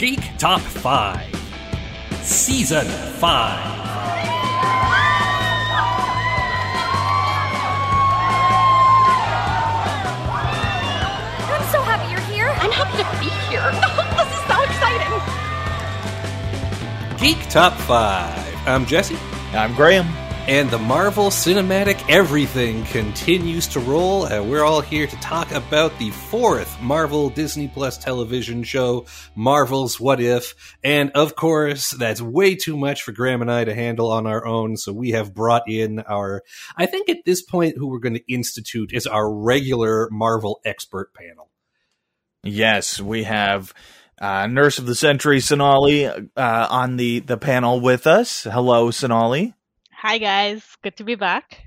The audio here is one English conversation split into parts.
Geek Top 5, Season 5. I'm so happy you're here. I'm happy to be here. this is so exciting. Geek Top 5. I'm Jesse, I'm Graham. And the Marvel Cinematic Everything continues to roll, and we're all here to talk about the fourth Marvel Disney Plus television show, Marvel's What If. And of course, that's way too much for Graham and I to handle on our own, so we have brought in our, I think at this point, who we're going to institute is our regular Marvel expert panel. Yes, we have uh, Nurse of the Century Sonali uh, on the, the panel with us. Hello, Sonali. Hi guys, good to be back.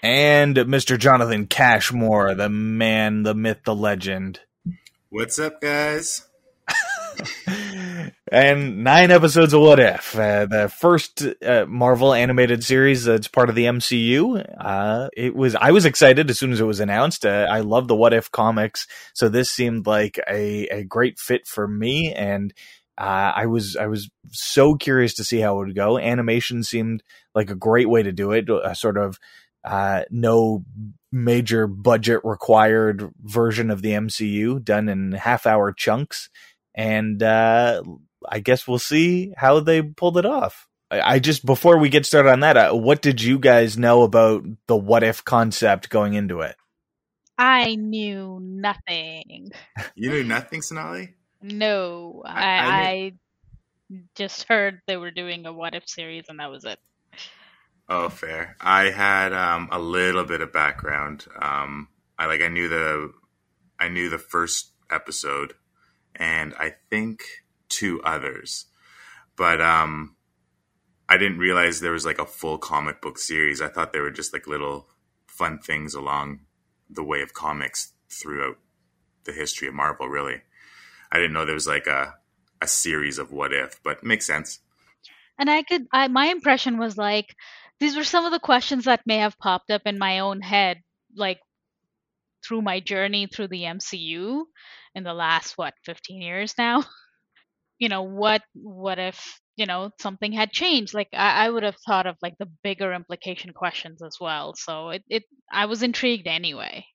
And Mr. Jonathan Cashmore, the man, the myth, the legend. What's up, guys? and nine episodes of What If, uh, the first uh, Marvel animated series that's part of the MCU. Uh, it was I was excited as soon as it was announced. Uh, I love the What If comics, so this seemed like a, a great fit for me, and uh, I was I was so curious to see how it would go. Animation seemed like a great way to do it, a sort of uh, no major budget required version of the MCU done in half hour chunks. And uh, I guess we'll see how they pulled it off. I, I just, before we get started on that, uh, what did you guys know about the what if concept going into it? I knew nothing. You knew nothing, Sonali? No, I, I- I just heard they were doing a what if series and that was it. Oh, fair. I had um, a little bit of background. Um, I like I knew the I knew the first episode, and I think two others, but um, I didn't realize there was like a full comic book series. I thought they were just like little fun things along the way of comics throughout the history of Marvel. Really, I didn't know there was like a a series of what if, but makes sense. And I could, I, my impression was like, these were some of the questions that may have popped up in my own head, like through my journey through the MCU in the last, what, 15 years now? you know, what, what if, you know, something had changed? Like, I, I would have thought of like the bigger implication questions as well. So it, it, I was intrigued anyway.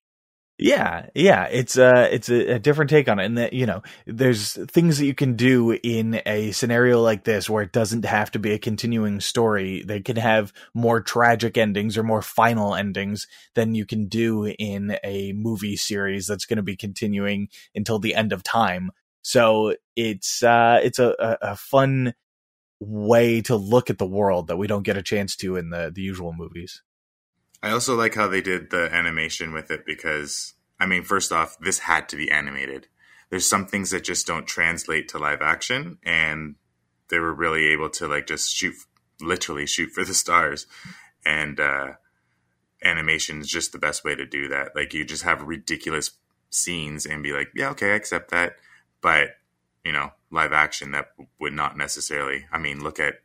Yeah, yeah, it's a it's a, a different take on it, and that you know, there's things that you can do in a scenario like this where it doesn't have to be a continuing story. They can have more tragic endings or more final endings than you can do in a movie series that's going to be continuing until the end of time. So it's uh, it's a, a, a fun way to look at the world that we don't get a chance to in the the usual movies. I also like how they did the animation with it because, I mean, first off, this had to be animated. There's some things that just don't translate to live action, and they were really able to like just shoot, literally shoot for the stars. And uh, animation is just the best way to do that. Like you just have ridiculous scenes and be like, yeah, okay, I accept that. But you know, live action that would not necessarily. I mean, look at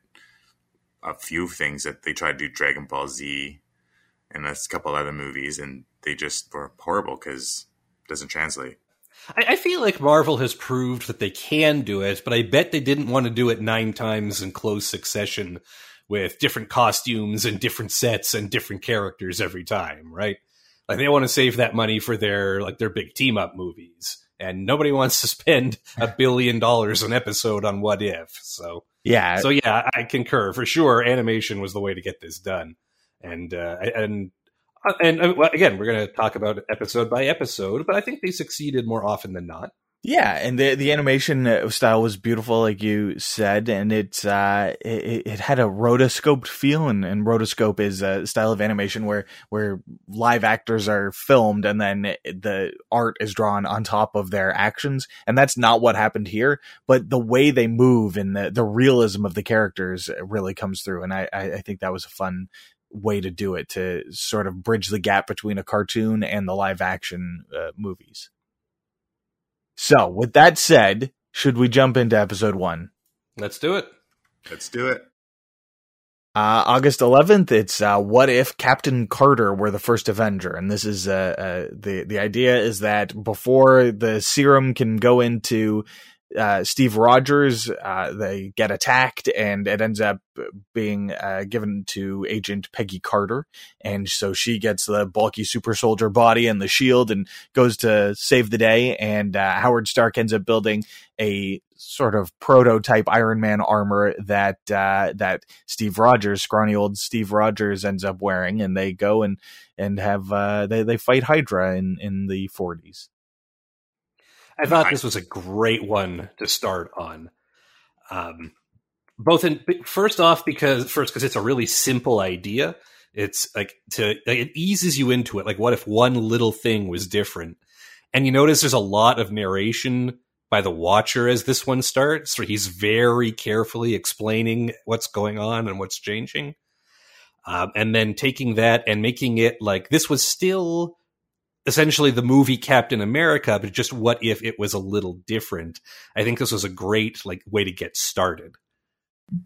a few things that they tried to do Dragon Ball Z and a couple other movies, and they just were horrible because it doesn't translate. I, I feel like Marvel has proved that they can do it, but I bet they didn't want to do it nine times in close succession with different costumes and different sets and different characters every time, right? Like they want to save that money for their like their big team up movies. And nobody wants to spend a billion dollars an episode on what if. So Yeah, so yeah, I concur for sure. Animation was the way to get this done, and uh, and and uh, well, again, we're going to talk about episode by episode, but I think they succeeded more often than not. Yeah, and the the animation uh, style was beautiful, like you said, and it's uh, it, it had a rotoscoped feel, and, and rotoscope is a style of animation where where live actors are filmed, and then the art is drawn on top of their actions, and that's not what happened here. But the way they move and the the realism of the characters really comes through, and I I think that was a fun way to do it to sort of bridge the gap between a cartoon and the live action uh, movies. So, with that said, should we jump into episode one? Let's do it. Let's do it. Uh, August 11th, it's uh, what if Captain Carter were the first Avenger? And this is uh, uh, the the idea is that before the serum can go into uh, Steve Rogers, uh, they get attacked, and it ends up being uh, given to Agent Peggy Carter, and so she gets the bulky super soldier body and the shield, and goes to save the day. And uh, Howard Stark ends up building a sort of prototype Iron Man armor that uh, that Steve Rogers, scrawny old Steve Rogers, ends up wearing, and they go and and have uh, they they fight Hydra in in the forties. I thought this was a great one to start on. Um, both in first off because first because it's a really simple idea. It's like to it eases you into it. Like, what if one little thing was different? And you notice there's a lot of narration by the watcher as this one starts, where he's very carefully explaining what's going on and what's changing. Um, and then taking that and making it like this was still essentially the movie Captain America, but just what if it was a little different? I think this was a great like way to get started.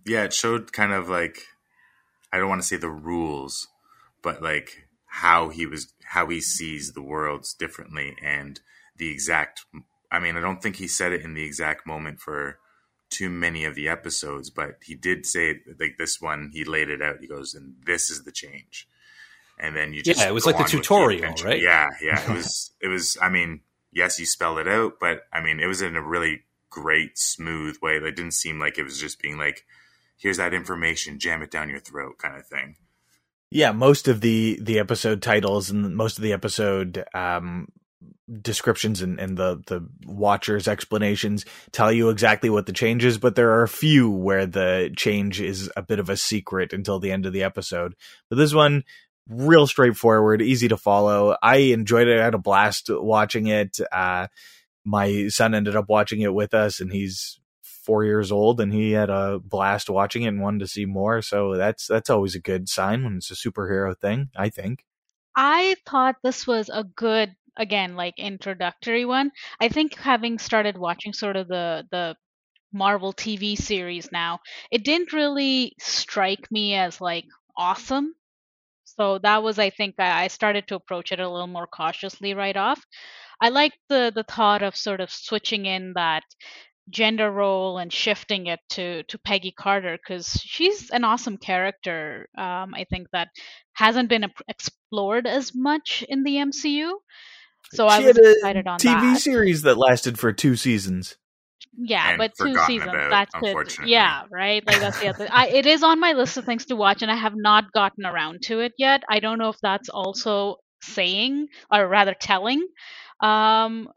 Yeah, it showed kind of like I don't want to say the rules, but like how he was how he sees the worlds differently and the exact I mean, I don't think he said it in the exact moment for too many of the episodes, but he did say like this one he laid it out. He goes, "And this is the change." And then you just yeah, it was like the tutorial, the right? Yeah, yeah, it was. it was. I mean, yes, you spell it out, but I mean, it was in a really great, smooth way. It didn't seem like it was just being like, "Here's that information, jam it down your throat," kind of thing. Yeah, most of the the episode titles and most of the episode um, descriptions and, and the the watchers explanations tell you exactly what the change is but there are a few where the change is a bit of a secret until the end of the episode but this one real straightforward, easy to follow. I enjoyed it. I had a blast watching it. Uh, my son ended up watching it with us, and he's four years old, and he had a blast watching it and wanted to see more. So that's that's always a good sign when it's a superhero thing. I think. I thought this was a good again like introductory one. I think having started watching sort of the the Marvel TV series now, it didn't really strike me as like awesome so that was, I think, I started to approach it a little more cautiously right off. I like the the thought of sort of switching in that gender role and shifting it to to Peggy Carter because she's an awesome character. Um, I think that hasn't been explored as much in the MCU. So she I was excited on that TV that. series that lasted for two seasons. Yeah, but two seasons. about, that's it. unfortunately. Yeah, right. Like that's the other. I, it is on my list of things to watch, and I have not gotten around to it yet. I don't know if that's also saying, or rather telling, um,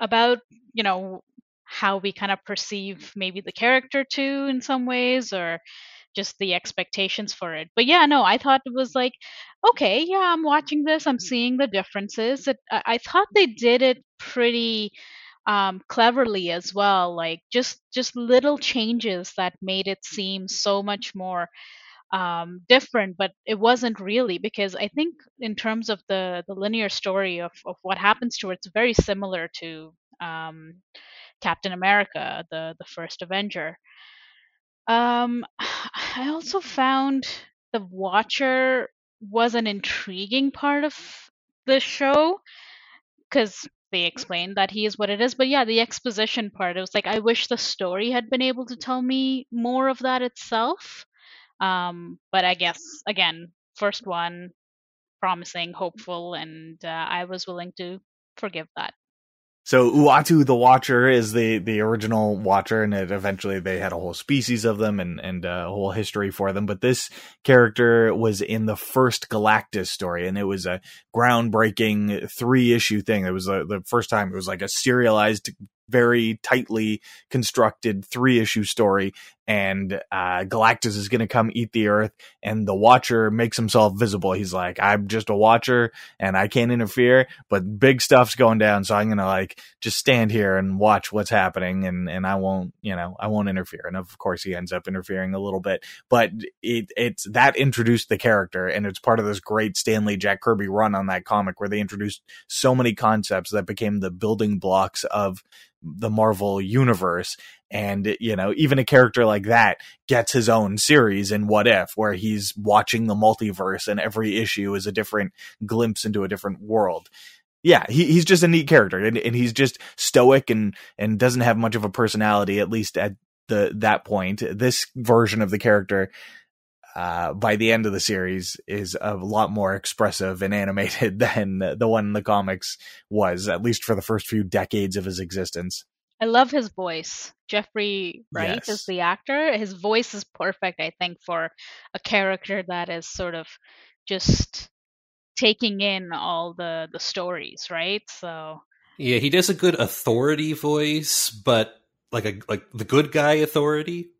about you know how we kind of perceive maybe the character too in some ways, or just the expectations for it. But yeah, no, I thought it was like, okay, yeah, I'm watching this, I'm seeing the differences. It, I, I thought they did it pretty um, cleverly as well like just just little changes that made it seem so much more um, different but it wasn't really because i think in terms of the the linear story of, of what happens to her it's very similar to um, captain america the the first avenger. Um, i also found the watcher was an intriguing part of the show because they explain that he is what it is. But yeah, the exposition part, it was like I wish the story had been able to tell me more of that itself. Um, but I guess again, first one, promising, hopeful, and uh, I was willing to forgive that. So Uatu the Watcher is the the original Watcher, and it eventually they had a whole species of them and and a whole history for them. But this character was in the first Galactus story, and it was a groundbreaking three issue thing. It was a, the first time it was like a serialized very tightly constructed three issue story and uh, Galactus is going to come eat the Earth, and the Watcher makes himself visible. He's like, "I'm just a Watcher, and I can't interfere, but big stuff's going down, so I'm going to like just stand here and watch what's happening, and and I won't, you know, I won't interfere." And of course, he ends up interfering a little bit, but it it's that introduced the character, and it's part of this great Stan Lee Jack Kirby run on that comic where they introduced so many concepts that became the building blocks of the Marvel universe. And, you know, even a character like that gets his own series in What If, where he's watching the multiverse and every issue is a different glimpse into a different world. yeah, he, he's just a neat character, and, and he's just stoic and and doesn't have much of a personality, at least at the that point. This version of the character, uh, by the end of the series, is a lot more expressive and animated than the one in the comics was, at least for the first few decades of his existence. I love his voice. Jeffrey Wright Yes. is the actor. His voice is perfect, I think, for a character that is sort of just taking in all the the stories, right? So Yeah, he does a good authority voice, but like a like the good guy authority.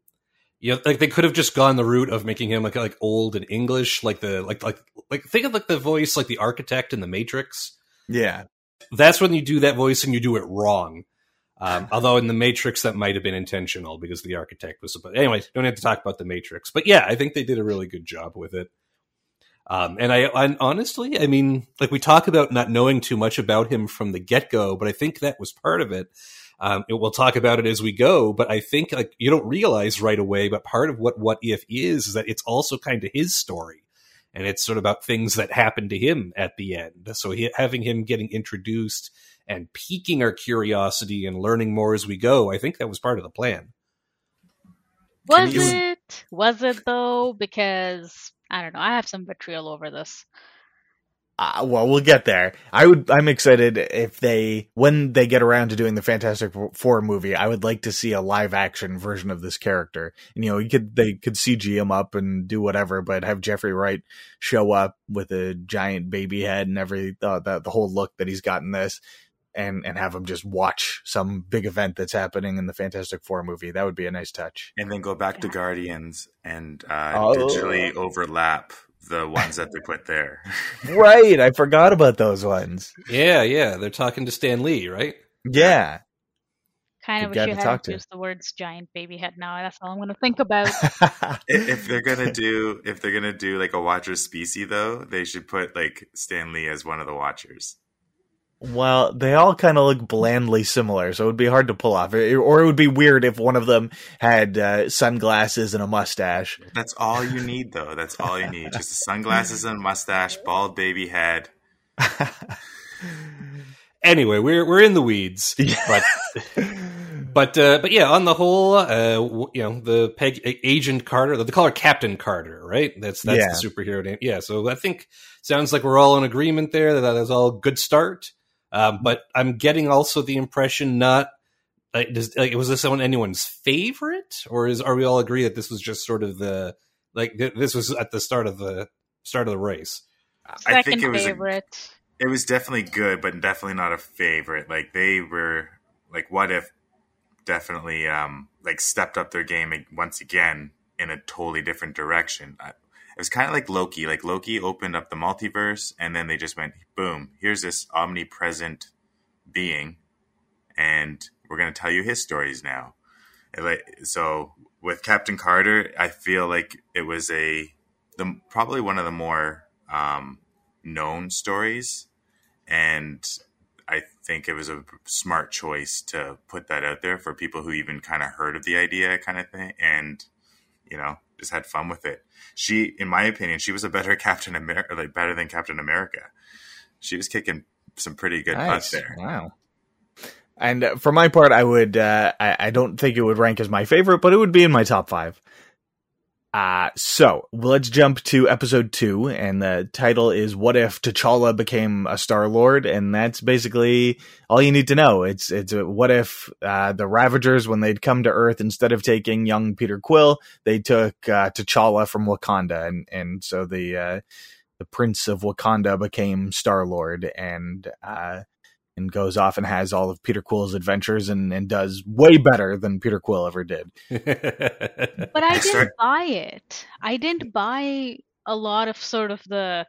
You know, like they could have just gone the route of making him like like old and English, like the like like like think of like the voice like the architect in the Matrix. Yeah, That's when you do that voice and you do it wrong. Um, although in the Matrix that might have been intentional because the architect was supposed. Anyway, don't have to talk about the Matrix, but yeah, I think they did a really good job with it. Um, and I, and honestly, I mean, like we talk about not knowing too much about him from the get go, but I think that was part of it. Um, it- we'll talk about it as we go, but I think like you don't realize right away. But part of what What If is is that it's also kind of his story, and it's sort of about things that happened to him at the end. So he, having him getting introduced and piquing our curiosity and learning more as we go, I think that was part of the plan. was you- it? Was it though? Because I don't know. I have some vitriol over this. Uh, well, we'll get there. I would. I'm excited if they, when they get around to doing the Fantastic Four movie, I would like to see a live action version of this character. And, you know, you could they could CG him up and do whatever, but have Jeffrey Wright show up with a giant baby head and every uh, the the whole look that he's got in this, and and have them just watch some big event that's happening in the Fantastic Four movie. That would be a nice touch. and then go back to Guardians and uh, Oh. digitally overlap the ones that they put there. right, I forgot about those ones. Yeah, yeah, they're talking to Stan Lee, right? Yeah. Kind of guy wish you to talk hadn't to. used the words giant baby head now. That's all I'm going to think about. if, if they're gonna do if they're gonna do like a Watcher species though, they should put like Stan Lee as one of the Watchers. Well, they all kind of look blandly similar, so it would be hard to pull off. It- Or it would be weird if one of them had uh, sunglasses and a mustache. That's all you need though. That's all you need. Just the sunglasses and a mustache, bald baby head. Anyway, we're we're in the weeds, but but uh, but yeah, on the whole, uh, you know, the Peg Agent Carter, they call her Captain Carter, right? That's that's Yeah. the superhero name. Yeah, so I think sounds like we're all in agreement there that that is all good start. Um, but I'm getting also the impression not like, does, like was this someone anyone's favorite, or is are we all agree that this was just sort of the like th- this was at the start of the start of the race? I think it was a, it was definitely good, but definitely not a favorite. Like they were like what if definitely um like stepped up their game once again in a totally different direction. I, it was kind of like Loki. Like Loki opened up the multiverse, and then they just went boom. Here's this omnipresent being, and we're gonna tell you his stories now. Like so with Captain Carter, I feel like it was a the probably one of the more um, known stories, and I think it was a smart choice to put that out there for people who even kind of heard of the idea, kind of thing, and you know just had fun with it. She, in my opinion, she was a better Captain America, like better than Captain America. She was kicking some pretty good butt Nice. there. Wow. And uh, for my part, I would, uh, I, I don't think it would rank as my favorite, but it would be in my top five. Uh, so let's jump to episode two, and the title is "What If T'Challa Became a Star Lord?" And that's basically all you need to know. It's it's a, what if uh, the Ravagers, when they'd come to Earth, instead of taking young Peter Quill, they took uh, T'Challa from Wakanda, and and so the uh, the Prince of Wakanda became Star Lord, and uh, and goes off and has all of Peter Quill's adventures, and and does way better than Peter Quill ever did. But I I didn't start- buy it. I didn't buy a lot of sort of the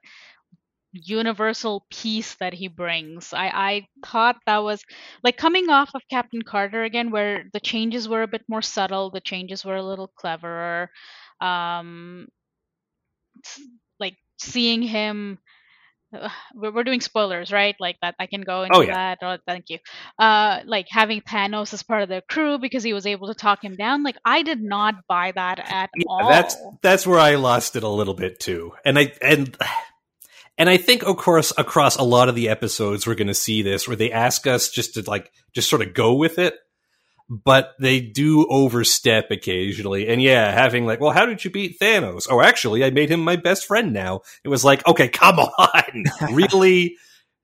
universal peace that he brings. I, I thought that was like coming off of Captain Carter again, where the changes were a bit more subtle, the changes were a little cleverer. Um, like seeing him. We're, we're doing spoilers, right? Like that, I can go into Oh, yeah. that. Oh, thank you. Uh, like having Thanos as part of the crew because he was able to talk him down. Like I did not buy that at Yeah, all. that's that's where I lost it a little bit too. And I and And I think, of course, across a lot of the episodes, we're going to see this where they ask us just to like, just sort of go with it. But they do overstep occasionally. And yeah, having like, well, how did you beat Thanos? Oh, actually, I made him my best friend now. It was like, okay, come on. really?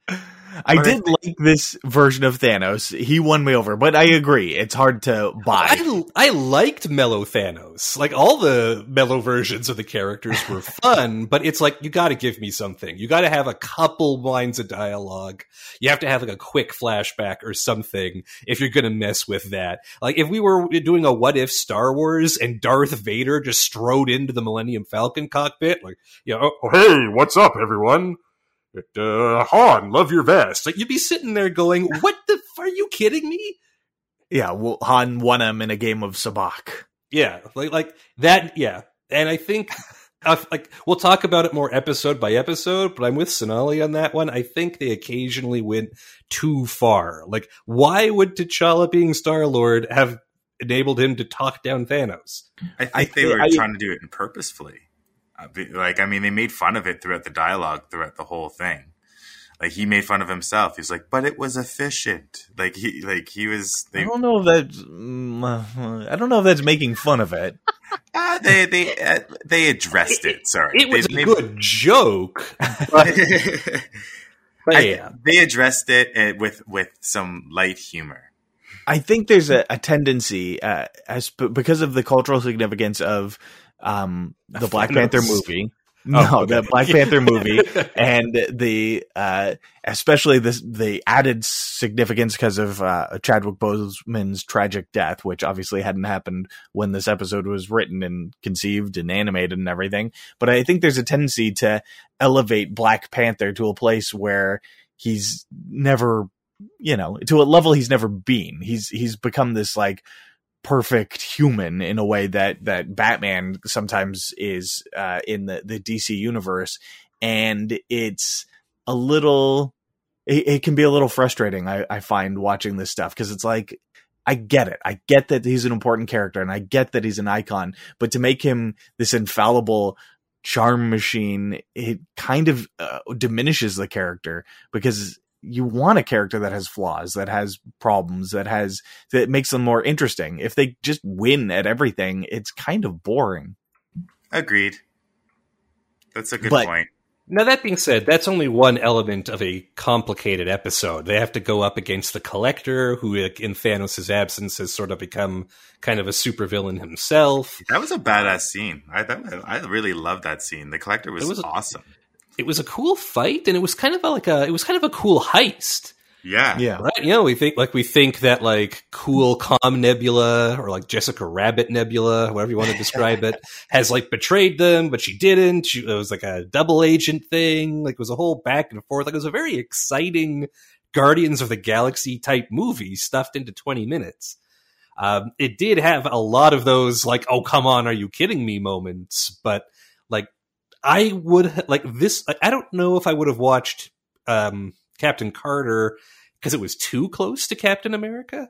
I did like this version of Thanos. He won me over, but I agree. It's hard to buy. I, I liked mellow Thanos. Like all the mellow versions of the characters were fun, but it's like you got to give me something. You got to have a couple lines of dialogue. You have to have like a quick flashback or something if you're going to mess with that. Like if we were doing a what if Star Wars and Darth Vader just strode into the Millennium Falcon cockpit, like, you know, oh, hey, what's up, everyone? Uh, Han, love your vest. Like you'd be sitting there going, "What the? F- are you kidding me?" Yeah, well, Han won him in a game of sabacc. Yeah, like like that. Yeah, and I think. Uh, like we'll talk about it more episode by episode, but I'm with Sonali on that one. I think they occasionally went too far. Like, why would T'Challa being Star Lord have enabled him to talk down Thanos? I think I, they were I, trying to do it purposefully. Uh, like, I mean, they made fun of it throughout the dialogue, throughout the whole thing. Like he made fun of himself. He's like, but it was efficient. Like he, like he was. They, I don't know if that's. Mm, I don't know if that's making fun of it. uh, they they uh, they addressed it. Sorry, it, was they, a good joke. But, but yeah, I, they addressed it uh, with with some light humor. I think there's a, a tendency, uh, as because of the cultural significance of um, the Black Panther movie. No, oh, okay. the Black Panther movie and the uh, especially this the added significance because of uh, Chadwick Boseman's tragic death, which obviously hadn't happened when this episode was written and conceived and animated and everything. But I think there's a tendency to elevate Black Panther to a place where he's never, you know, to a level he's never been. He's he's become this like perfect human in a way that that Batman sometimes is uh, in the the DC universe, and it's a little. It, it can be a little frustrating. I, I find watching this stuff because it's like I get it. I get that he's an important character and I get that he's an icon, but to make him this infallible charm machine, it kind of uh, diminishes the character because you want a character that has flaws, that has problems, that has that makes them more interesting. If they just win at everything, it's kind of boring. Agreed. That's a good but, point. Now that being said, that's only one element of a complicated episode. They have to go up against the collector, who in Thanos' absence has sort of become kind of a supervillain himself. That was a badass scene. I that, I really loved that scene. The collector was, was awesome it was a cool fight and it was kind of a, like a it was kind of a cool heist. Yeah. Yeah. Right. You know, we think like we think that like cool calm nebula or like Jessica Rabbit nebula, whatever you want to describe it, has like betrayed them, but she didn't. She, it was like a double agent thing. Like it was a whole back and forth. Like it was a very exciting Guardians of the Galaxy type movie stuffed into 20 minutes. Um, it did have a lot of those like, oh, come on, are you kidding me moments, but like I would like this. I don't know if I would have watched um, Captain Carter because it was too close to Captain America.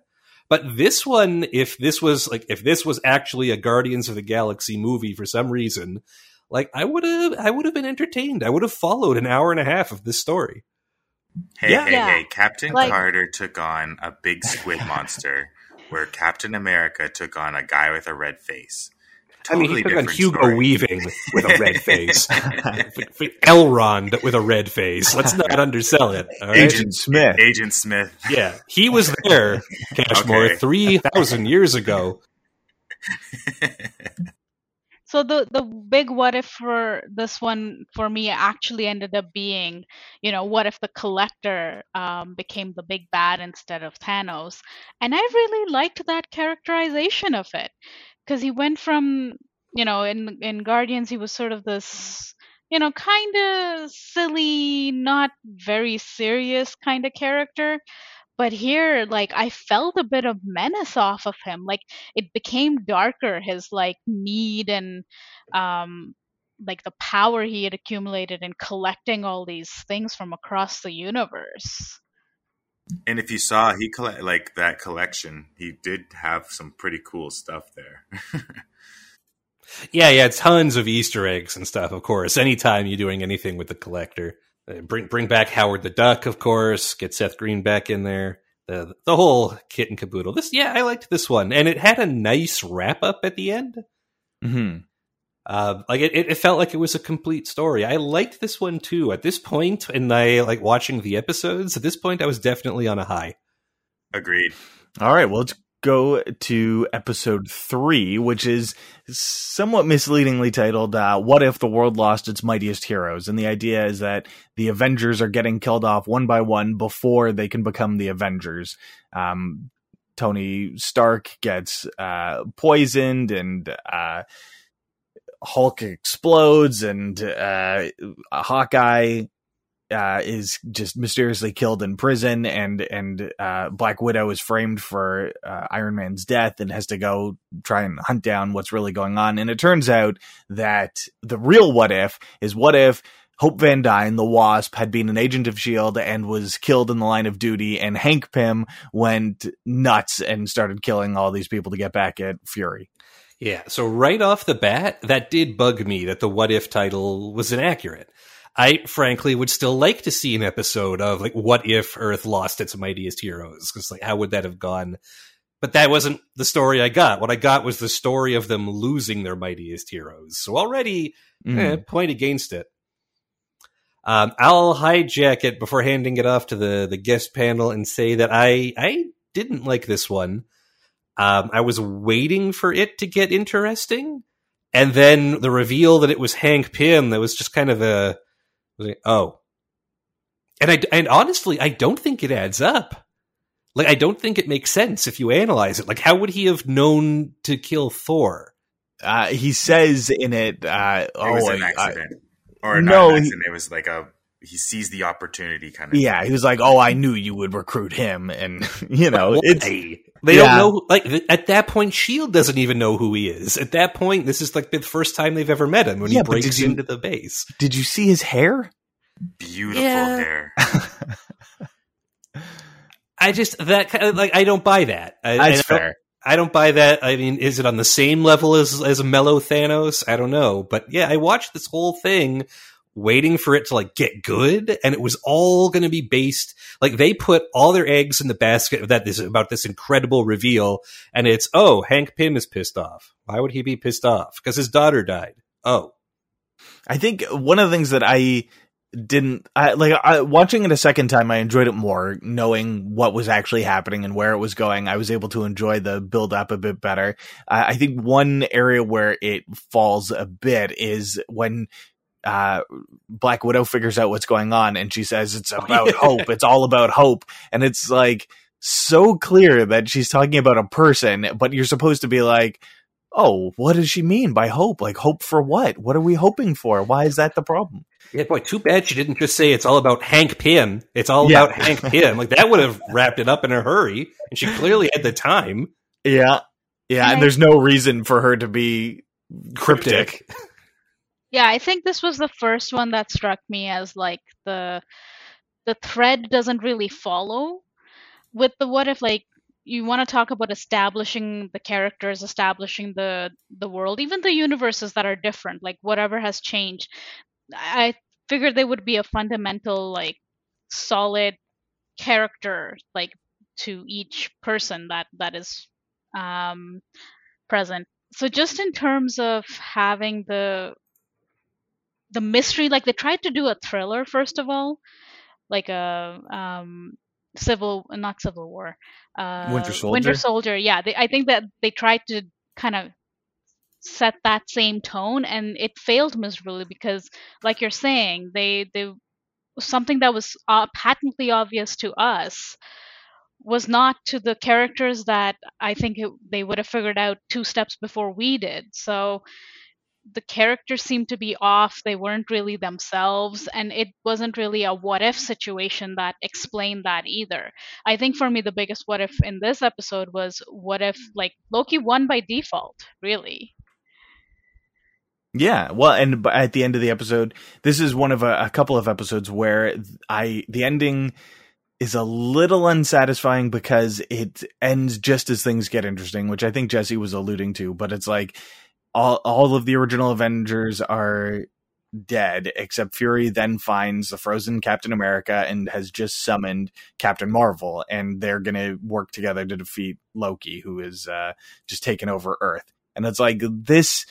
But this one, if this was like, if this was actually a Guardians of the Galaxy movie for some reason, like I would have, I would have been entertained. I would have followed an hour and a half of this story. Hey, yeah. hey, yeah. hey! Captain like, Carter took on a big squid monster, where Captain America took on a guy with a red face. Totally I mean, he took on Hugo story. Weaving with a red face, Elrond with a red face. Let's not undersell it. Agent Smith. Agent Smith. Yeah, he was there, Cashmore, okay. three thousand years ago. so the the big what if for this one for me actually ended up being you know what if the collector um, became the big bad instead of thanos and i really liked that characterization of it because he went from you know in in Guardians he was sort of this you know kind of silly, not very serious kind of character. But here, like, I felt a bit of menace off of him. Like, it became darker. His like need and um, like the power he had accumulated in collecting all these things from across the universe. And if you saw, he collect like that collection. He did have some pretty cool stuff there. yeah, yeah, tons of Easter eggs and stuff. Of course, anytime you're doing anything with the collector. Uh, Bring bring back Howard the Duck, of course. Get Seth Green back in there. The the whole kit and caboodle. This, yeah, I liked this one, and it had a nice wrap up at the end. hmm Uh, like it, it felt like it was a complete story. I liked this one too. At this point, in my like watching the episodes, at this point, I was definitely on a high. Agreed. All right, well, let's go to episode three, which is somewhat misleadingly titled uh, "What If the World Lost Its Mightiest Heroes?" And the idea is that the Avengers are getting killed off one by one before they can become the Avengers. Um, Tony Stark gets uh, poisoned, and uh, Hulk explodes, and uh, Hawkeye uh, is just mysteriously killed in prison, and and uh, Black Widow is framed for uh, Iron Man's death and has to go try and hunt down what's really going on. And it turns out that the real what if is what if Hope Van Dyne, the Wasp, had been an agent of Shield and was killed in the line of duty, and Hank Pym went nuts and started killing all these people to get back at Fury. Yeah. So right off the bat, that did bug me that the what if title was inaccurate. I frankly would still like to see an episode of like what if Earth lost its mightiest heroes because like how would that have gone? But that wasn't the story I got. What I got was the story of them losing their mightiest heroes. So already Mm. eh, point against it. Um, I'll hijack it before handing it off to the the guest panel and say that I I didn't like this one. Um, I was waiting for it to get interesting, and then the reveal that it was Hank Pym that was just kind of a was like, oh, and I and honestly I don't think it adds up. Like I don't think it makes sense if you analyze it. Like how would he have known to kill Thor? Uh, he says in it, uh, It "Oh, was an I- I- accident. or No, not an he- accident. it was like a he sees the opportunity kind of. Yeah, he was like, "Oh, I knew you would recruit him," and you know, it's Why? They Yeah. don't know. Like th- at that point, Shield doesn't even know who he is. At that point, this is like the first time they've ever met him when Yeah, he breaks you- into the base. Did you see his hair? Beautiful Yeah. hair. I just that kind of like I don't buy that. I, I That's don't- fair. I don't buy that. I mean, is it on the same level as as a mellow Thanos? I don't know, but yeah, I watched this whole thing waiting for it to like get good, and it was all going to be based like they put all their eggs in the basket of that this about this incredible reveal, and it's oh Hank Pym is pissed off. Why would he be pissed off? Because his daughter died. Oh, I think one of the things that I didn't I like I, watching it a second time I enjoyed it more knowing what was actually happening and where it was going I was able to enjoy the build up a bit better uh, I think one area where it falls a bit is when uh Black Widow figures out what's going on and she says it's about hope it's all about hope and it's like so clear that she's talking about a person but you're supposed to be like oh what does she mean by hope like hope for what what are we hoping for why is that the problem yeah, boy, too bad she didn't just say it's all about Hank Pym. It's all Yeah. about Hank Pym. Like that would have wrapped it up in a hurry, and she clearly had the time. Yeah. Yeah, and I- there's no reason for her to be cryptic. Yeah, I think this was the first one that struck me as like the the thread doesn't really follow with the what if like you want to talk about establishing the characters, establishing the the world, even the universes that are different, like whatever has changed. I figured there would be a fundamental like solid character like to each person that that is um present. So just in terms of having the the mystery like they tried to do a thriller first of all like a um civil not civil war uh Winter Soldier? winter soldier yeah they, i think that they tried to kind of set that same tone and it failed miserably because like you're saying they they something that was uh, patently obvious to us was not to the characters that i think it, they would have figured out two steps before we did so the characters seemed to be off they weren't really themselves and it wasn't really a what if situation that explained that either i think for me the biggest what if in this episode was what if like loki won by default really Yeah, well, and at the end of the episode, this is one of a, a couple of episodes where I the ending is a little unsatisfying because it ends just as things get interesting, which I think Jesse was alluding to. But it's like all all of the original Avengers are dead, except Fury then finds the frozen Captain America and has just summoned Captain Marvel, and they're going to work together to defeat Loki, who is uh, just taken over Earth. And it's like this,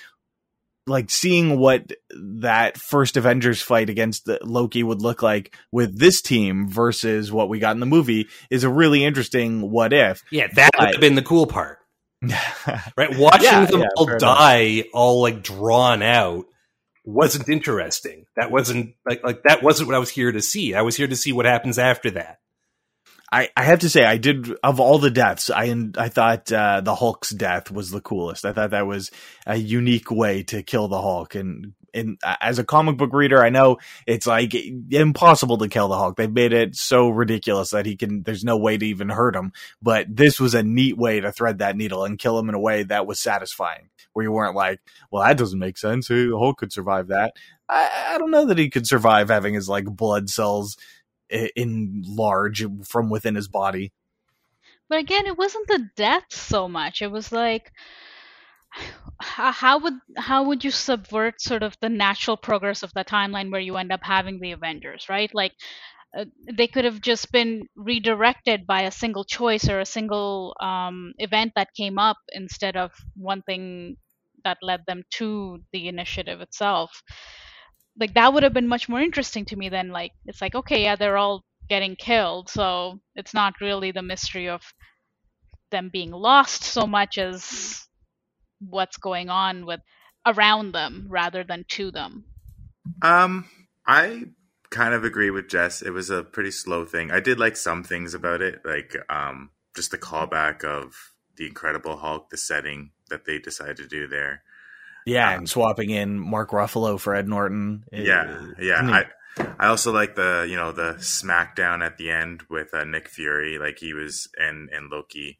like seeing what that first Avengers fight against the Loki would look like with this team versus what we got in the movie is a really interesting what if. Yeah, that would have been the cool part. right? Watching Yeah, them yeah, all fair enough. die, all like drawn out, wasn't interesting. That wasn't like like that wasn't what I was here to see. I was here to see what happens after that. I, I have to say, I did of all the deaths, I I thought uh, the Hulk's death was the coolest. I thought that was a unique way to kill the Hulk, and as a comic book reader, I know it's like impossible to kill the Hulk. They've made it so ridiculous that he can. There's no way to even hurt him. But this was a neat way to thread that needle and kill him in a way that was satisfying, where you weren't like, well, that doesn't make sense. The Hulk could survive that. I, I don't know that he could survive having his like blood cells i- in large from within his body. But again, it wasn't the death so much. It was like how, would how would you subvert sort of the natural progress of the timeline where you end up having the Avengers, right? Like uh, they could have just been redirected by a single choice or a single um, event that came up instead of one thing that led them to the initiative itself. Like that would have been much more interesting to me than like it's like okay, yeah, they're all getting killed, so it's not really the mystery of them being lost so much as what's going on with around them rather than to them. Um, I kind of agree with Jess. It was a pretty slow thing. I did like some things about it, like um, just the callback of the Incredible Hulk, the setting that they decided to do there. Yeah, Um, and swapping in Mark Ruffalo for Ed Norton. Yeah, Uh, yeah. neat. I I also like the you know the smackdown at the end with uh, Nick Fury, like he was and and Loki.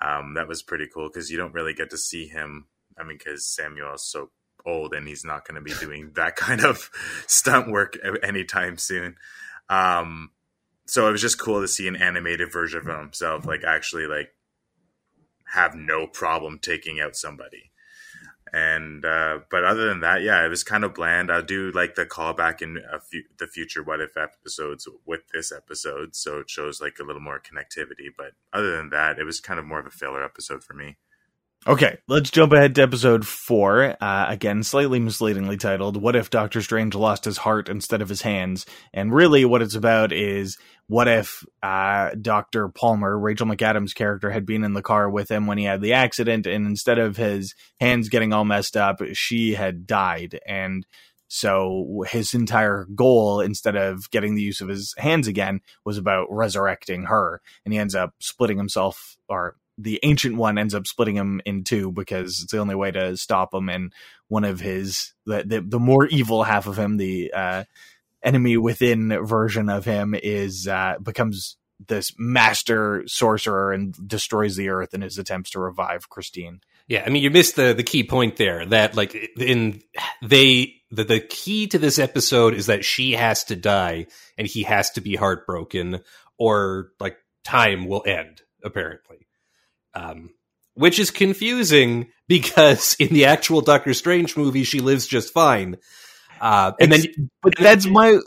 Um, that was pretty cool because you don't really get to see him. I mean, because Samuel's so old and he's not going to be doing that kind of stunt work anytime soon. Um, so it was just cool to see an animated version of himself, like actually like have no problem taking out somebody. And uh, but other than that, yeah, it was kind of bland. I'll do like the callback in a few, the future what if episodes with this episode, so it shows like a little more connectivity. But other than that, it was kind of more of a filler episode for me. Okay, let's jump ahead to episode four. Uh, again, slightly misleadingly titled, What If Doctor Strange Lost His Heart Instead of His Hands? And really, what it's about is what if uh, Dr. Palmer, Rachel McAdams' character, had been in the car with him when he had the accident, and instead of his hands getting all messed up, she had died. And so his entire goal, instead of getting the use of his hands again, was about resurrecting her. And he ends up splitting himself, or the ancient one ends up splitting him in two because it's the only way to stop him. And one of his, the, the, the more evil half of him, the uh, enemy within version of him, is uh, becomes this master sorcerer and destroys the earth in his attempts to revive Christine. Yeah, I mean, you missed the the key point there. That like in they the the key to this episode is that she has to die and he has to be heartbroken, or like time will end. Apparently, um, which is confusing because in the actual Doctor Strange movie, she lives just fine. Uh, and then, but that's my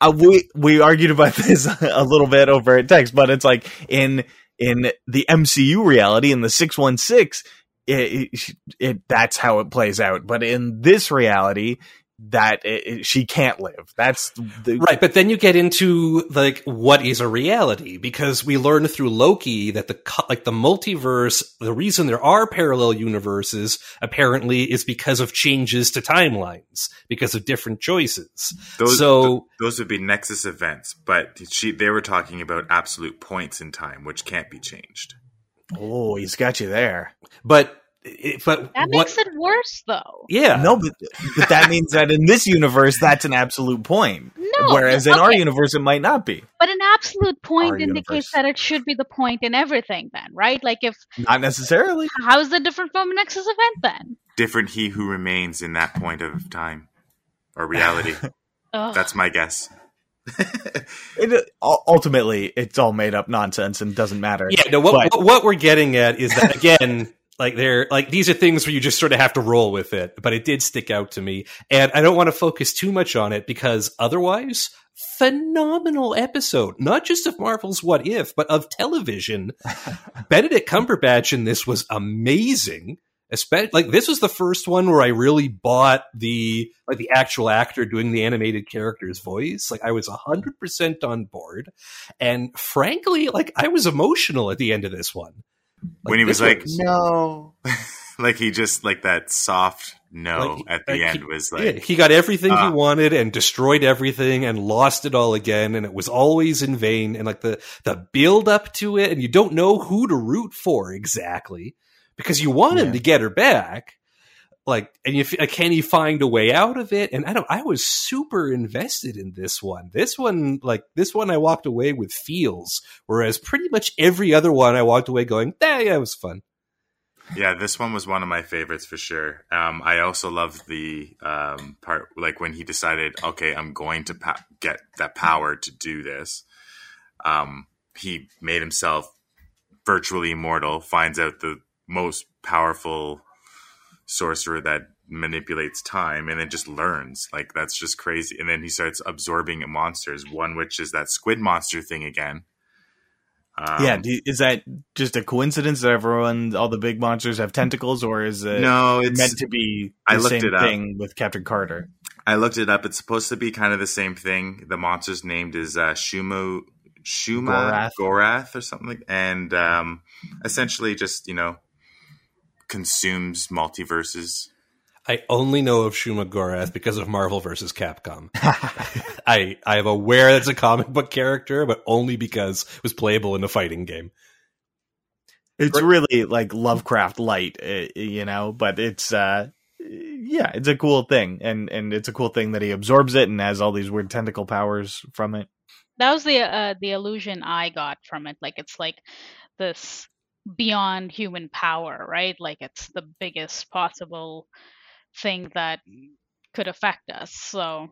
uh, we we argued about this a little bit over at text, but it's like in in the MCU reality in the six one six, it, it that's how it plays out. But in this reality, that it, it- she can't live. That's the Right, but then you get into like what is a reality because we learn through Loki that the co- like the multiverse, the reason there are parallel universes apparently is because of changes to timelines, because of different choices. Those, So- th- those would be Nexus events, but she they were talking about absolute points in time, which can't be changed. oh, he's got you there. But it- but That what? makes it worse, though. yeah, No, but, but that means that in this universe, that's an absolute point. No, Whereas in our universe, it might not be. But an absolute point Our indicates universe. that it should be the point in everything, then, right? Like, if Not necessarily. how is that different from a Nexus event then? Different he who remains in that point of time or reality. that's my guess. It, uh, ultimately, it's all made up nonsense and doesn't matter. yeah. No, what, But- what what we're getting at is that again. Like they're like these are things where you just sort of have to roll with it but it did stick out to me. And i don't want to focus too much on it because otherwise phenomenal episode. Not just of marvel's what if but of television. Benedict cumberbatch in this was amazing especially like this was the first one where i really bought the like the actual actor doing the animated character's voice. Like i was 100% on board. And frankly like i was emotional at the end of this one when he was like, no. like he just like that soft no Like, at the like, end he- was Yeah, like he got everything Ah. he wanted and destroyed everything and lost it all again and it was always in vain and like the the build up to it and you don't know who to root for exactly because you want him to get her back like and you f- can he find a way out of it and i don't i was super invested in this one this one like this one i walked away with feels whereas pretty much every other one i walked away going yeah yeah it was fun Yeah, this one was one of my favorites for sure. Um, I also loved the um, part like when he decided, okay, I'm going to get that power to do this. Um, he made himself virtually immortal. Finds out the most powerful sorcerer that manipulates time, and then just learns. Like that's just crazy. And then he starts absorbing monsters. One which is that squid monster thing again. Um, yeah, is that just a coincidence that everyone, all the big monsters have tentacles, or is it no, it's meant to be I looked same it up. thing with Captain Carter? I looked it up. It's supposed to be kind of the same thing. The monster's named is uh, Shuma Shuma Gorath. Gorath or something, like, and um, essentially just you know consumes multiverses. I only know of Shuma Gorath because of Marvel versus Capcom. I I am aware it's a comic book character, but only because it was playable in a fighting game. It's really like Lovecraft light, uh, you know, but it's uh yeah, it's a cool thing and and it's a cool thing that he absorbs it and has all these weird tentacle powers from it. That was the uh, the illusion I got from it. Like it's like this beyond human power, right? Like it's the biggest possible thing that could affect us. So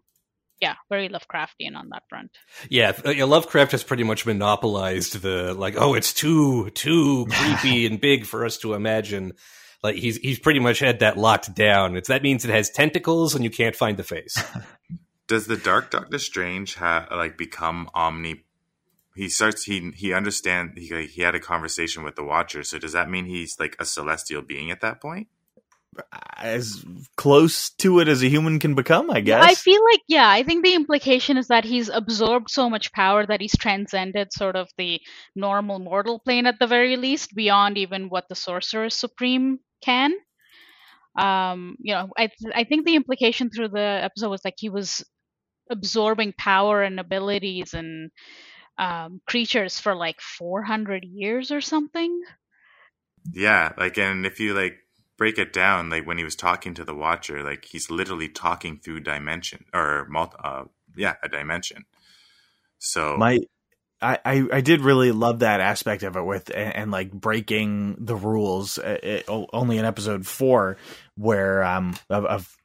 yeah, very Lovecraftian on that front. Yeah, uh, yeah, Lovecraft has pretty much monopolized the like. Oh, it's too too creepy and big for us to imagine. Like he's he's pretty much had that locked down. It's that means it has tentacles and you can't find the face. Does the Dark Doctor Strange ha- like become omni? He starts. He he understand. He he had a conversation with the Watcher. So does that mean he's like a celestial being at that point? As close to it as a human can become, I guess. I feel like yeah, I think the implication is that he's absorbed so much power that he's transcended sort of the normal mortal plane at the very least, beyond even what the Sorcerer Supreme can. Um, you know, I th- I think the implication through the episode was like he was absorbing power and abilities and um, creatures for like 400 years or something. Yeah, like and if you like break it down, like when he was talking to the Watcher, like he's literally talking through dimension or multi, uh, yeah, a dimension. So my I, I I did really love that aspect of it with and, and like breaking the rules uh, it, only in episode four where um of, of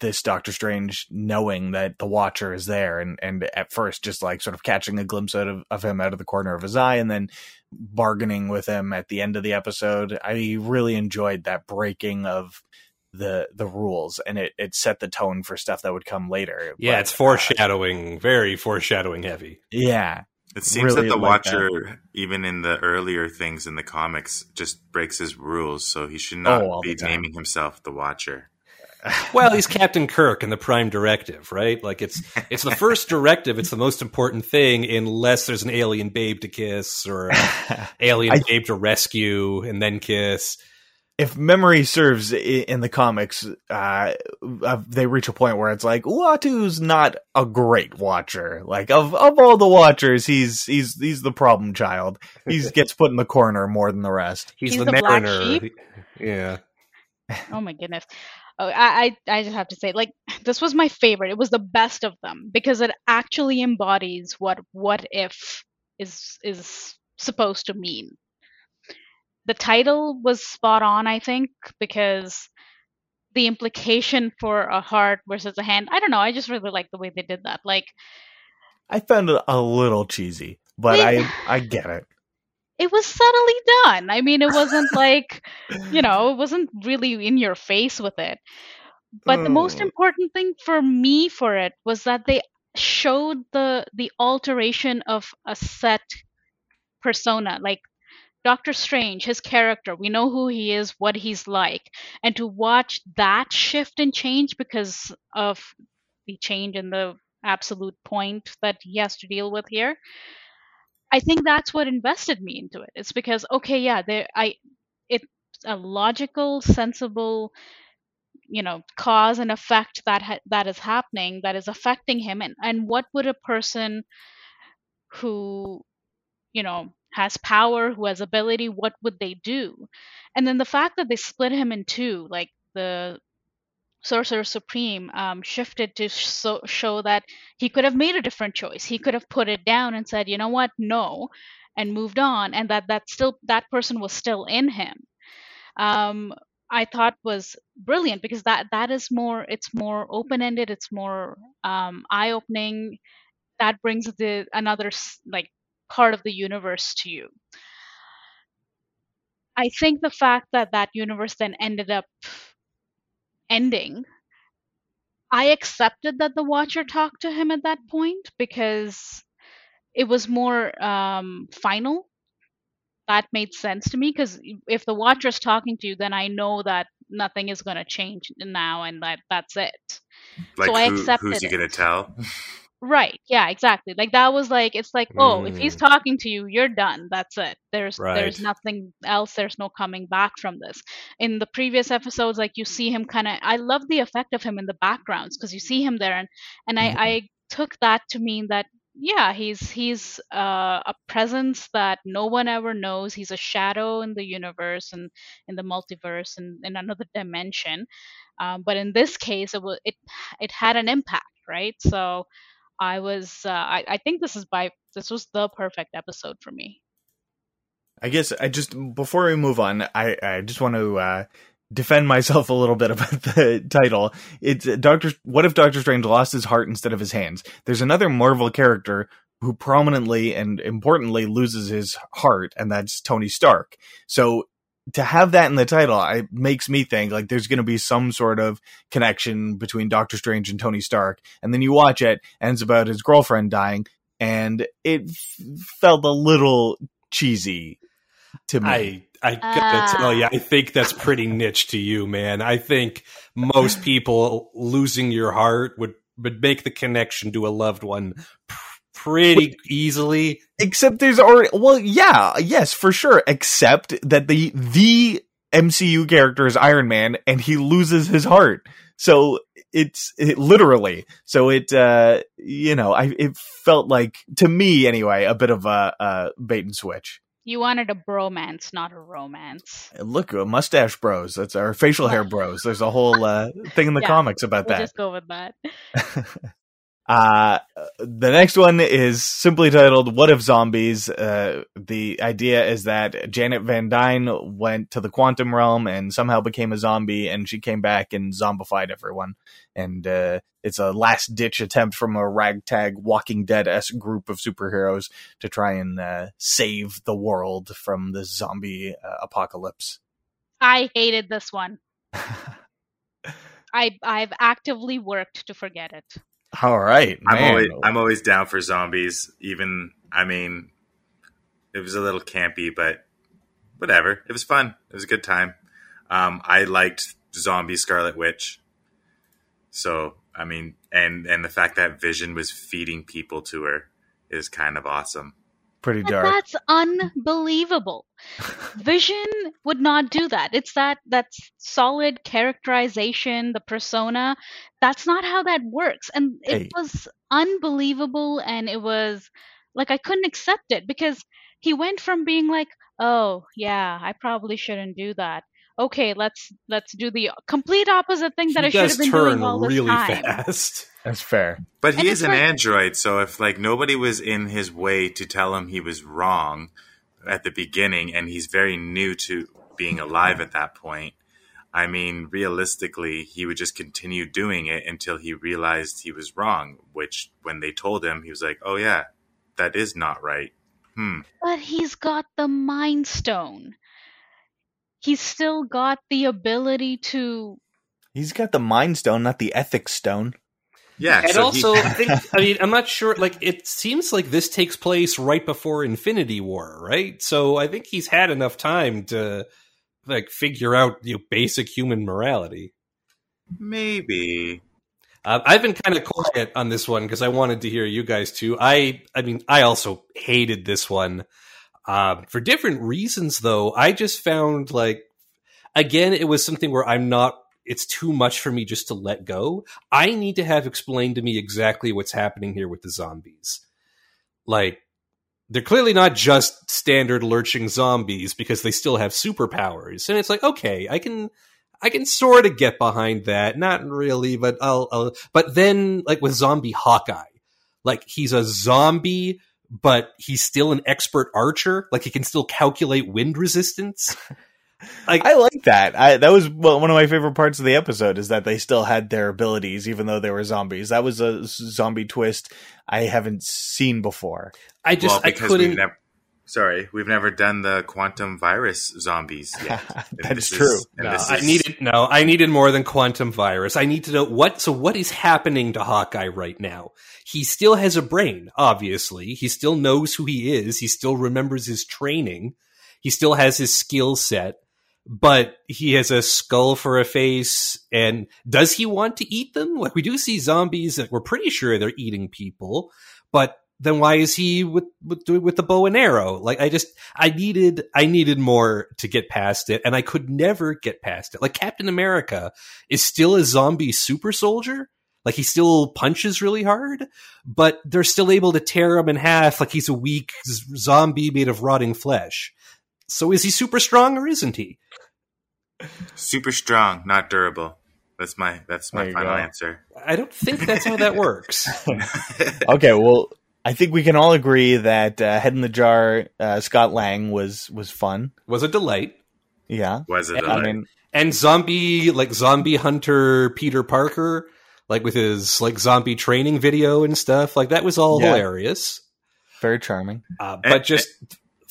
this Doctor Strange knowing that the Watcher is there and and at first just like sort of catching a glimpse out of, of him out of the corner of his eye and then bargaining with him at the end of the episode. I really enjoyed that breaking of the the rules and it it set the tone for stuff that would come later. Yeah, But, it's foreshadowing, very foreshadowing heavy. yeah It seems Really that the like that. Watcher, even in the earlier things in the comics, just breaks his rules. So he should not Oh, be naming himself the Watcher. Well, he's Captain Kirk in the Prime Directive, right? Like it's it's the first directive. It's the most important thing, unless there's an alien babe to kiss or alien I- babe to rescue and then kiss. If memory serves in the comics, uh, uh, they reach a point where it's like Uatu's not a great watcher. Like of of all the watchers, he's he's he's the problem child. He gets put in the corner more than the rest. He's, He's the, the black mariner. sheep? Yeah. Oh my goodness. Oh, I, I I just have to say, like, this was my favorite. It was the best of them because it actually embodies what what if is is supposed to mean. The title was spot on, I think, because the implication for a heart versus a hand. I don't know. I just really like the way they did that. Like, I found it a little cheesy, but Wait. I I get it. it was subtly done. I mean, it wasn't like, you know, it wasn't really in your face with it. But the most Oh. important thing for me for it was that they showed the the alteration of a set persona, like Doctor Strange, his character. We know who he is, what he's like, and to watch that shift and change because of the change in the absolute point that he has to deal with here. I think that's what invested me into it. It's because okay, yeah, there I it's a logical, sensible, you know, cause and effect that ha- that is happening that is affecting him and and what would a person who, you know, has power, who has ability, what would they do? And then the fact that they split him in two, like the Sorcerer Supreme um, shifted to so, show that he could have made a different choice. He could have put it down and said, you know what, no, and moved on, and that that still that person was still in him. Um, I thought was brilliant because that that is more it's more open ended, it's more um, eye opening. That brings the another like part of the universe to you. I think the fact that that universe then ended up ending I accepted that the Watcher talked to him at that point because it was more um, final. That made sense to me because if the Watcher's talking to you, then I know that nothing is going to change now and that that's it. Like I who, accepted who's he gonna tell? Right. Yeah, exactly. Like that was like it's like, oh, if he's Mm. talking to you, you're done. That's it. There's Right. there's nothing else. There's no coming back from this. In the previous episodes like you see him kind of I love the effect of him in the backgrounds because you see him there and and I I took that to mean that yeah, he's he's uh, a presence that no one ever knows. He's a shadow in the universe and in the multiverse and in another dimension. Um, but in this case, it was it it had an impact, right? So I was uh, I, I think this is by this was the perfect episode for me. I guess I just before we move on, I I just want to uh, defend myself a little bit about the title. It's uh, Doctor. What if Doctor Strange lost his heart instead of his hands? There's another Marvel character who prominently and importantly loses his heart, and that's Tony Stark. So to have that in the title, it makes me think like there's going to be some sort of connection between Doctor Strange and Tony Stark, and then you watch it, and it's about his girlfriend dying, and it f- felt a little cheesy to me. I I gotta ah. tell you, I think that's pretty niche to you, man. I think most people losing your heart would would make the connection to a loved one pr- pretty easily. except there's already well yeah yes for sure except that the the mcu character is iron man and he loses his heart so it's it literally so it uh you know i it felt like to me anyway a bit of a, a bait and switch You wanted a bromance, not a romance. look uh, mustache bros that's our facial hair bros there's a whole uh thing in the Yeah, comics about We'll that just go with that. Uh, the next one is simply titled "What If Zombies." Uh, the idea is that Janet Van Dyne went to the quantum realm and somehow became a zombie, and she came back and zombified everyone. And uh, it's a last ditch attempt from a ragtag Walking Dead esque group of superheroes to try and uh, save the world from the zombie uh, apocalypse. I hated this one. I I've actively worked to forget it. All right, I'm always I'm always down for zombies. Even I mean, it was a little campy, but whatever. It was fun. It was a good time. Um, I liked Zombie Scarlet Witch. So I mean, and and the fact that Vision was feeding people to her is kind of awesome. Pretty But dark. that's unbelievable. Vision would not do that. It's that that's solid characterization, the persona. That's not how that works. And it Hey. was unbelievable and it was like I couldn't accept it because he went from being like, "Oh, yeah, I probably shouldn't do that." Okay, let's let's do the complete opposite thing that I should have been turn doing all this really time. fast. That's fair. But he And is an like- android, so if like nobody was in his way to tell him he was wrong at the beginning, and he's very new to being alive at that point, I mean, realistically, he would just continue doing it until he realized he was wrong. Which, when they told him, he was like, "Oh yeah, that is not right." Hmm. But he's got the Mind Stone. He's still got the ability to. He's got the Mind Stone, not the Ethics Stone. Yeah. and so also, he- I think I mean I'm not sure. Like it seems like this takes place right before Infinity War, right? So I think he's had enough time to like figure out you know, basic human morality. maybe. Uh, I've been kind of quiet on this one because I wanted to hear you guys too. I, I mean, I also hated this one um, for different reasons, though. I just found like, again, it was something where I'm not. It's too much for me just to let go. I need to have explained to me exactly what's happening here with the zombies. Like, they're clearly not just standard lurching zombies because they still have superpowers, and it's like, okay, I can I can sort of get behind that. Not really, but I'll, I'll. But then, like with Zombie Hawkeye, like he's a zombie, but he's still an expert archer. Like he can still calculate wind resistance. Like I like that. I that was one of my favorite parts of the episode is that they still had their abilities even though they were zombies. That was a zombie twist I haven't seen before. I just well, I couldn't. we've never. Sorry, we've never done the quantum virus zombies yet. That's true. Is, no, this I needed no. I needed more than quantum virus. I need to know what. So what is happening to Hawkeye right now? He still has a brain. Obviously, he still knows who he is. He still remembers his training. He still has his skill set. But he has a skull for a face, and does he want to eat them? Like we do see zombies that we're pretty sure they're eating people, but then why is he with with doing with the bow and arrow? Like I just I needed I needed more to get past it, and I could never get past it. Like Captain America is still a zombie super soldier. Like he still punches really hard, but they're still able to tear him in half. Like he's a weak z- zombie made of rotting flesh. So is he super strong or isn't he? super strong, not durable. That's my that's my final go. answer. I don't think that's how that works. Okay, well, I think we can all agree that uh, Head in the Jar uh, Scott Lang was was fun. Was a delight. Yeah. Was it? I I a- mean, and zombie like zombie hunter Peter Parker, like with his like zombie training video and stuff, like that was all Yeah. hilarious. very charming. Uh, but just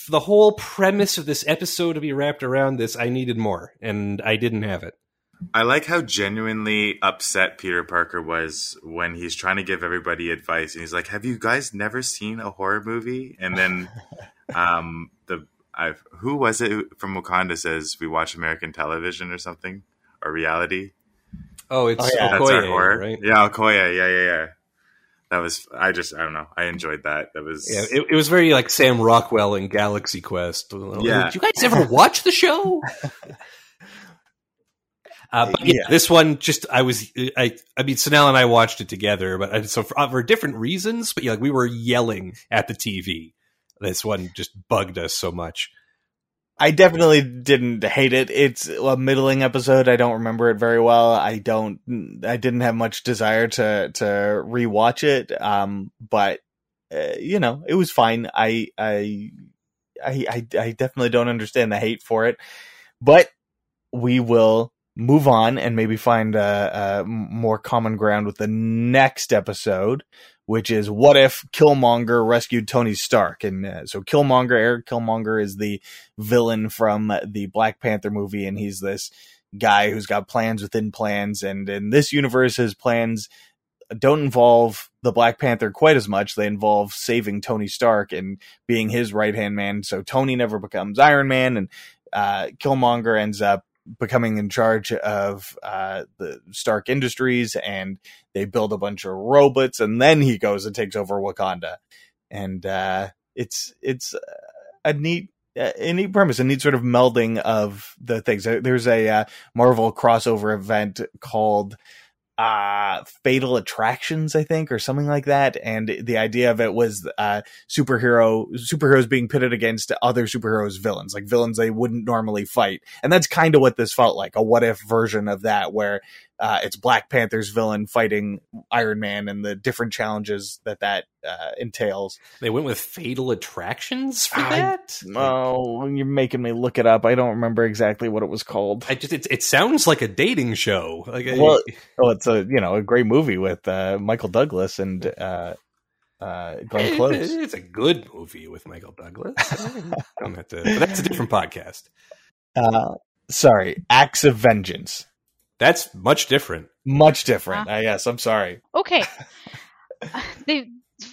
the whole premise of this episode to be wrapped around this, I needed more, and I didn't have it. I like how genuinely upset Peter Parker was when he's trying to give everybody advice, and he's like, "Have you guys never seen a horror movie?" And then, um, the I've, who was it from Wakanda says we watch American television or something or reality? Oh, it's Oh, yeah. That's our Okoye, horror, right? Yeah, Okoye. Yeah, yeah, yeah. That was. I just. I don't know. I enjoyed that. That was. Yeah, it, it was very like Sam Rockwell in Galaxy Quest. Yeah. Did you guys ever watch the show? Uh, but yeah, Yeah. this one just I was I I mean Sanel and I watched it together, but I, so for, uh, for different reasons. But yeah, like we were yelling at the TV. This one just bugged us so much. I definitely didn't hate it. It's a middling episode. I don't remember it very well. I don't. I didn't have much desire to to rewatch it. Um, but uh, you know, it was fine. I I I, I definitely don't understand the hate for it. But we will move on and maybe find uh, uh, more common ground with the next episode, which is what if Killmonger rescued Tony Stark? And uh, so Killmonger, Eric Killmonger, is the villain from the Black Panther movie, and he's this guy who's got plans within plans. And in this universe, his plans don't involve the Black Panther quite as much. They involve saving Tony Stark and being his right hand man. So Tony never becomes Iron Man, and uh, Killmonger ends up becoming in charge of uh, the Stark Industries, and they build a bunch of robots, and then he goes and takes over Wakanda, and uh, it's it's a neat. A neat premise, a neat sort of melding of the things. There's a uh, Marvel crossover event called uh fatal attractions i think or something like that. And the idea of it was uh superhero superheroes being pitted against other superheroes villains like villains they wouldn't normally fight. And that's kind of what this felt like a what if version of that where uh it's black panther's villain fighting iron man and the different challenges that that uh entails They went with Fatal Attractions for I- that. oh you're making me look it up i don't remember exactly what it was called I just it, it sounds like a dating show. Like Well, Oh, it's a you know a great movie with uh, Michael Douglas and uh, uh, Glenn Close. It's a good movie with Michael Douglas. Have to- but that's a different podcast. Uh, sorry, Acts of Vengeance. That's much different. Much different. I guess. I'm sorry. Okay. they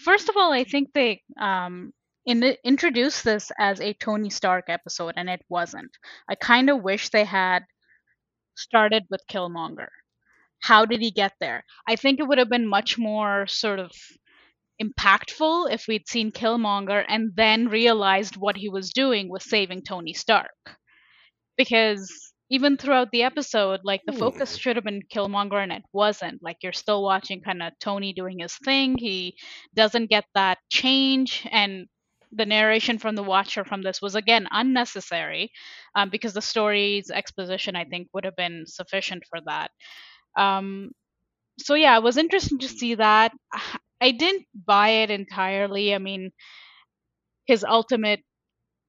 first of all, I think they um in introduced this as a Tony Stark episode, and it wasn't. I kind of wish they had started with Killmonger. How did he get there? I think it would have been much more sort of impactful if we'd seen Killmonger and then realized what he was doing was saving Tony Stark. Because even throughout the episode, like the focus should have been Killmonger and it wasn't. Like you're still watching kind of Tony doing his thing. He doesn't get that change and the narration from the watcher from this was again unnecessary um, because the story's exposition i think would have been sufficient for that um, so yeah it was interesting to see that i didn't buy it entirely i mean his ultimate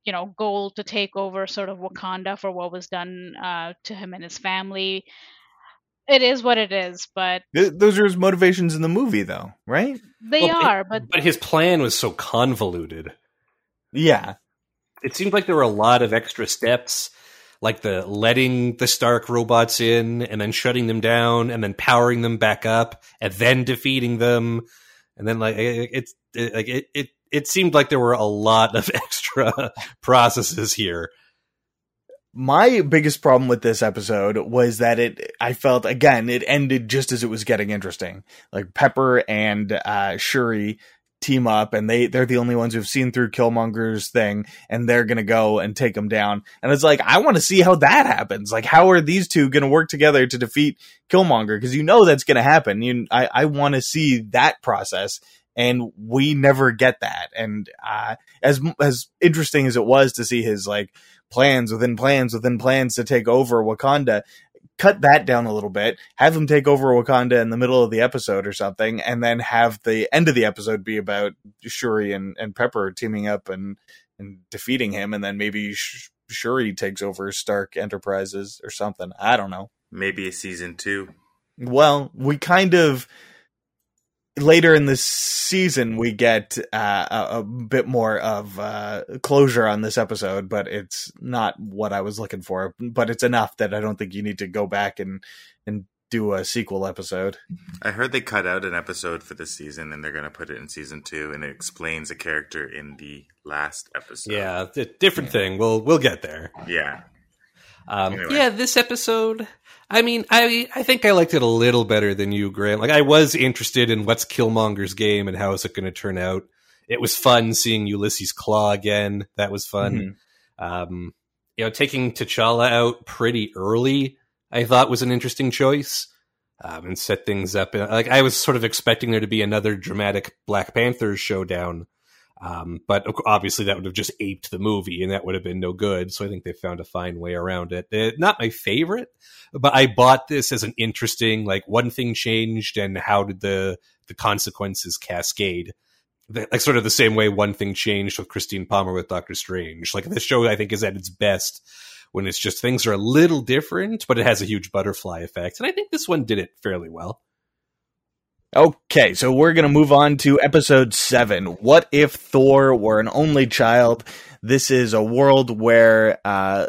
you know goal to take over sort of wakanda for what was done uh, to him and his family it is what it is but Th- those are his motivations in the movie, though, right? they Well, it- are but But his plan was so convoluted. Yeah. It seemed like there were a lot of extra steps, like the letting the Stark robots in and then shutting them down and then powering them back up and then defeating them. And then like it, it's it, like it, it it seemed like there were a lot of extra processes here. My biggest problem with this episode was that it, I felt again, it ended just as it was getting interesting. Like Pepper and uh, Shuri team up, and they they're the only ones who've seen through Killmonger's thing, and they're gonna go and take him down. And it's like I want to see how that happens. Like, how are these two gonna work together to defeat Killmonger? Because you know that's gonna happen. You, I, I want to see that process. And we never get that. And uh, as as interesting as it was to see his like plans within plans within plans to take over Wakanda. Cut that down a little bit. Have him take over Wakanda in the middle of the episode or something, and then have the end of the episode be about Shuri and, and Pepper teaming up and and defeating him, and then maybe Sh- Shuri takes over Stark Enterprises or something. I don't know. Maybe a season two. Well, we kind of later in this season we get uh, a, a bit more of uh, closure on this episode, but it's not what I was looking for. But it's enough that I don't think you need to go back and and do a sequel episode. I heard they cut out an episode for this season and they're going to put it in season two, and it explains a character in the last episode. Yeah, d- different thing. We'll we'll get there. Yeah. Um, Anyway. Yeah, this episode. I mean, I I think I liked it a little better than you, Grant. Like, I was interested in what's Killmonger's game and how is it going to turn out. It was fun seeing Ulysses Klaue again. That was fun. Um, you know, taking T'Challa out pretty early, I thought was an interesting choice. Um, and set things up. Like I was sort of expecting there to be another dramatic Black Panther showdown, um, but obviously that would have just aped the movie, and that would have been no good. So I think they found a fine way around it. Not my favorite, but I bought this as an interesting like one thing changed, and how did the the consequences cascade? Like sort of the same way one thing changed with Christine Palmer with Doctor Strange. Like this show, I think is at its best when it's just things are a little different, but it has a huge butterfly effect, and I think this one did it fairly well. Okay, so we're going to move on to episode seven. What if Thor were an only child? This is a world where uh,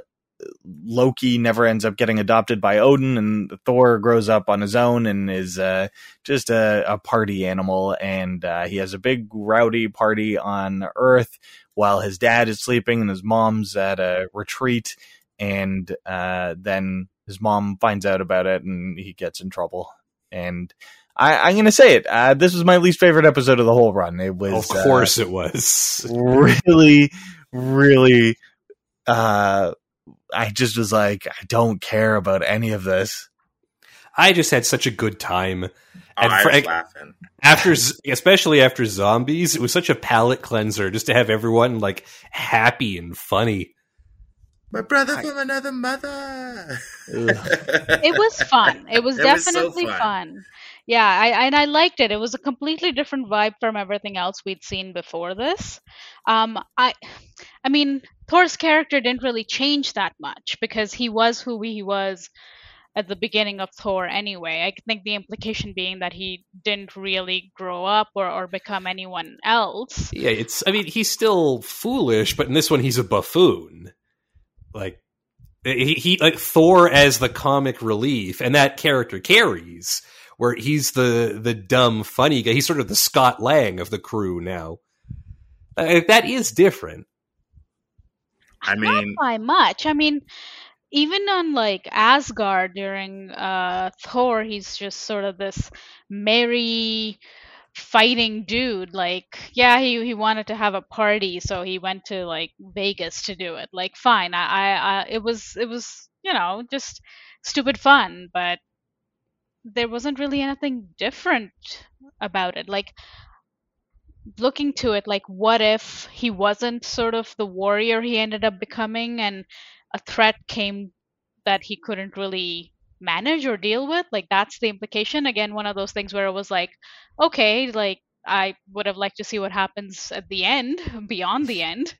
Loki never ends up getting adopted by Odin, and Thor grows up on his own and is uh, just a, a party animal. And uh, he has a big rowdy party on Earth while his dad is sleeping and his mom's at a retreat. And uh, then his mom finds out about it, and he gets in trouble. And I, I'm going to say it. Uh, this was my least favorite episode of the whole run. It was, of course, it was. uh, really, really. Uh, I just was like, I don't care about any of this. I just had such a good time. Oh, And I for- was laughing. after especially after zombies it was such a palate cleanser just to have everyone like happy and funny My brother from another mother. it was fun. It was It was so definitely fun. fun. Yeah, I and I liked it. It was a completely different vibe from everything else we'd seen before this. Um, I, I mean, Thor's character didn't really change that much because he was who he was at the beginning of Thor anyway. I think the implication being that he didn't really grow up or, or become anyone else. Yeah, it's. I mean, he's still foolish, but in this one, he's a buffoon. Like he, he like Thor as the comic relief, and that character carries where he's the the dumb funny guy. He's sort of the Scott Lang of the crew now. Uh, that is different. I mean, Not by much. I mean, even on like Asgard during uh Thor, he's just sort of this merry fighting dude. Like, yeah, he he wanted to have a party, so he went to like Vegas to do it. Like, fine. I I, I it was it was you know just stupid fun, but there wasn't really anything different about it. Like looking to it, like what if he wasn't sort of the warrior he ended up becoming, and a threat came that he couldn't really manage or deal with? Like that's the implication. Again, one of those things where it was like, okay, like I would have liked to see what happens at the end, beyond the end.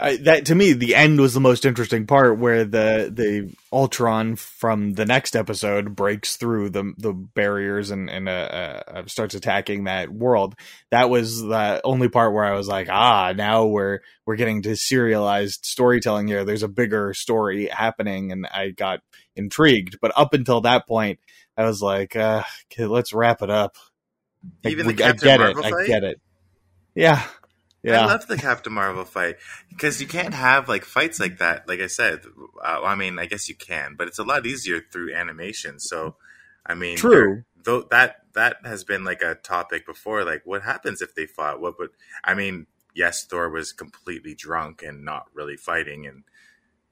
I, that to me, the end was the most interesting part, where the the Ultron from the next episode breaks through the the barriers and and uh, uh, starts attacking that world. That was the only part where I was like, ah, now we're we're getting to serialized storytelling here. There's a bigger story happening, and I got intrigued. But up until that point, I was like, uh, okay, let's wrap it up. Even the we- I Captain get Marvel it. I get it. Yeah. Yeah. I love the Captain Marvel fight because you can't have like fights like that. Like I said, uh, I mean, I guess you can, but it's a lot easier through animation. So, I mean, True. Though that that has been like a topic before. Like, what happens if they fought? What would I mean? Yes, Thor was completely drunk and not really fighting, and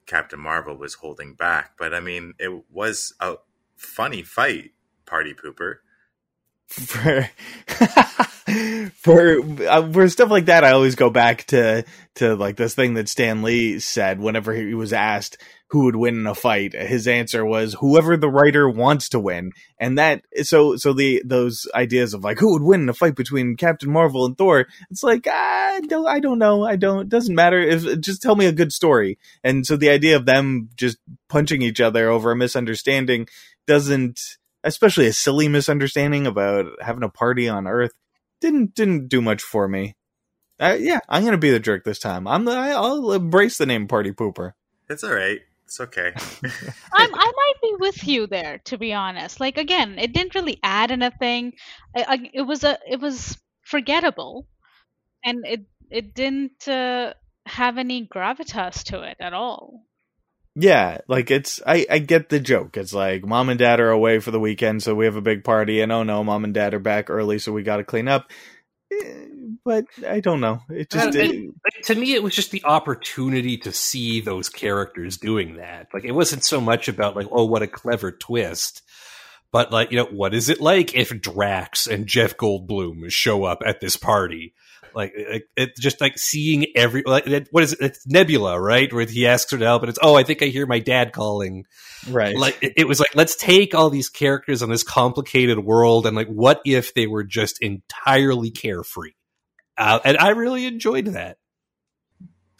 Captain Marvel was holding back. But I mean, it was a funny fight, party pooper. For for uh, for stuff like that, I always go back to to like this thing that Stan Lee said whenever he was asked who would win in a fight. His answer was whoever the writer wants to win, and that so so the those ideas of like who would win in a fight between Captain Marvel and Thor. It's like I don't I don't know I don't doesn't matter if just tell me a good story. And so the idea of them just punching each other over a misunderstanding doesn't especially a silly misunderstanding about having a party on Earth, didn't didn't do much for me. Uh, yeah, I'm gonna be the jerk this time. I'm the I'll embrace the name Party Pooper. It's all right. It's okay. I'm, I might be with you there, to be honest. Like again, it didn't really add anything. I, I, it was a, it was forgettable, and it it didn't uh, have any gravitas to it at all. Yeah, like it's I I get the joke. It's like mom and dad are away for the weekend, so we have a big party, and oh no, mom and dad are back early, so we got to clean up. Eh, But I don't know. It just it, to me, it was just the opportunity to see those characters doing that. Like, it wasn't so much about like, oh, what a clever twist, but like, you know, what is it like if Drax and Jeff Goldblum show up at this party? Like, it, it just like seeing every like, it- what is it? It's Nebula, right? Where he asks her to help, and it's oh, I think I hear my dad calling. right. Like, it, it was like, let's take all these characters on this complicated world, and like, what if they were just entirely carefree? Uh, and I really enjoyed that.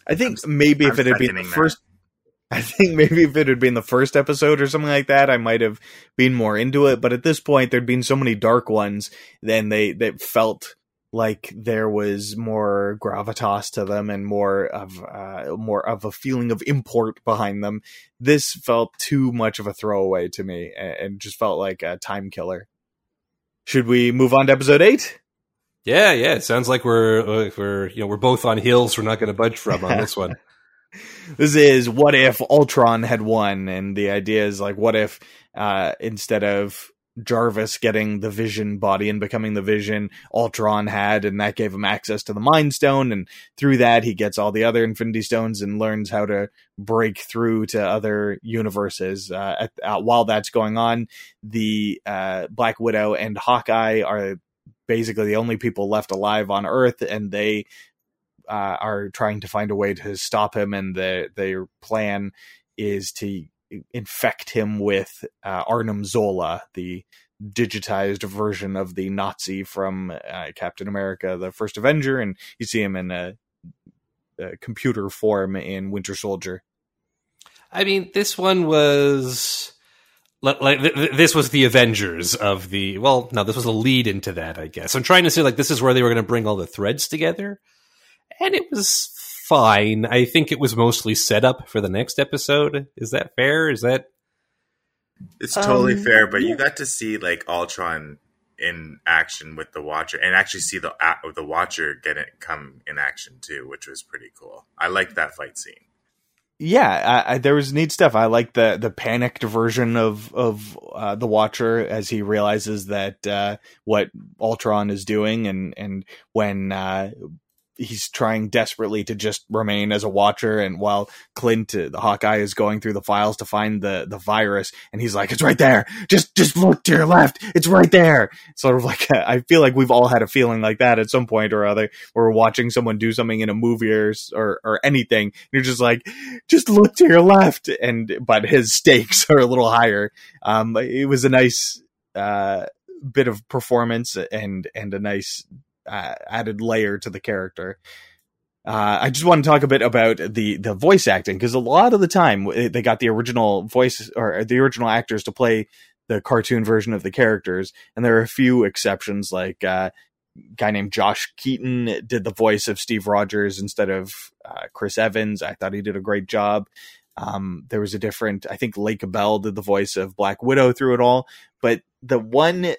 I think I'm- maybe if I'm it had been the seconding that. first, I think maybe if it had been the first episode or something like that, I might have been more into it. But at this point, there'd been so many dark ones, then they that felt like there was more gravitas to them and more of uh, more of a feeling of import behind them. This felt too much of a throwaway to me, and, just felt like a time killer. Should we move on to episode eight? Yeah, yeah. It sounds like we're uh, we're you know we're both on hills we're not going to budge from on this one. this is what if Ultron had won, and the idea is like, what if uh, instead of Jarvis getting the Vision body and becoming the Vision, Ultron had, and that gave him access to the Mind Stone, and through that he gets all the other Infinity Stones and learns how to break through to other universes. Uh, at, uh, while that's going on, the uh, Black Widow and Hawkeye are basically the only people left alive on Earth, and they uh, are trying to find a way to stop him, and the, their plan is to infect him with uh, Arnim Zola, the digitized version of the Nazi from uh, Captain America, the First Avenger, and you see him in a, a computer form in Winter Soldier. I mean, this one was Like, like th- th- this was the Avengers of the well, no, this was a lead into that, I guess. I'm trying to say like this is where they were going to bring all the threads together, and it was fine. I think it was mostly set up for the next episode. Is that fair? Is that It's totally Um, fair, but yeah. you got to see like Ultron in action with the Watcher, and actually see the a- the Watcher get it come in action too, which was pretty cool. I liked that fight scene. yeah, I, I, there was neat stuff. I like the the panicked version of of uh, the Watcher as he realizes that uh, what Ultron is doing, and and when uh, he's trying desperately to just remain as a Watcher, and while Clint, uh, the Hawkeye, is going through the files to find the the virus, and he's like, "It's right there. Just just look to your left. It's right there." Sort of like I feel like we've all had a feeling like that at some point or other, where we're watching someone do something in a movie or or, or anything, you're just like, "Just look to your left," and but his stakes are a little higher. Um, it was a nice uh, bit of performance and and a nice uh, added layer to the character. Uh, I just want to talk a bit about the the voice acting because a lot of the time they got the original voice or the original actors to play the cartoon version of the characters, and there are a few exceptions, like uh, guy named Josh Keaton did the voice of Steve Rogers instead of uh, Chris Evans. I thought he did a great job. Um, there was a different, I think Lake Bell did the voice of Black Widow through it all, but the one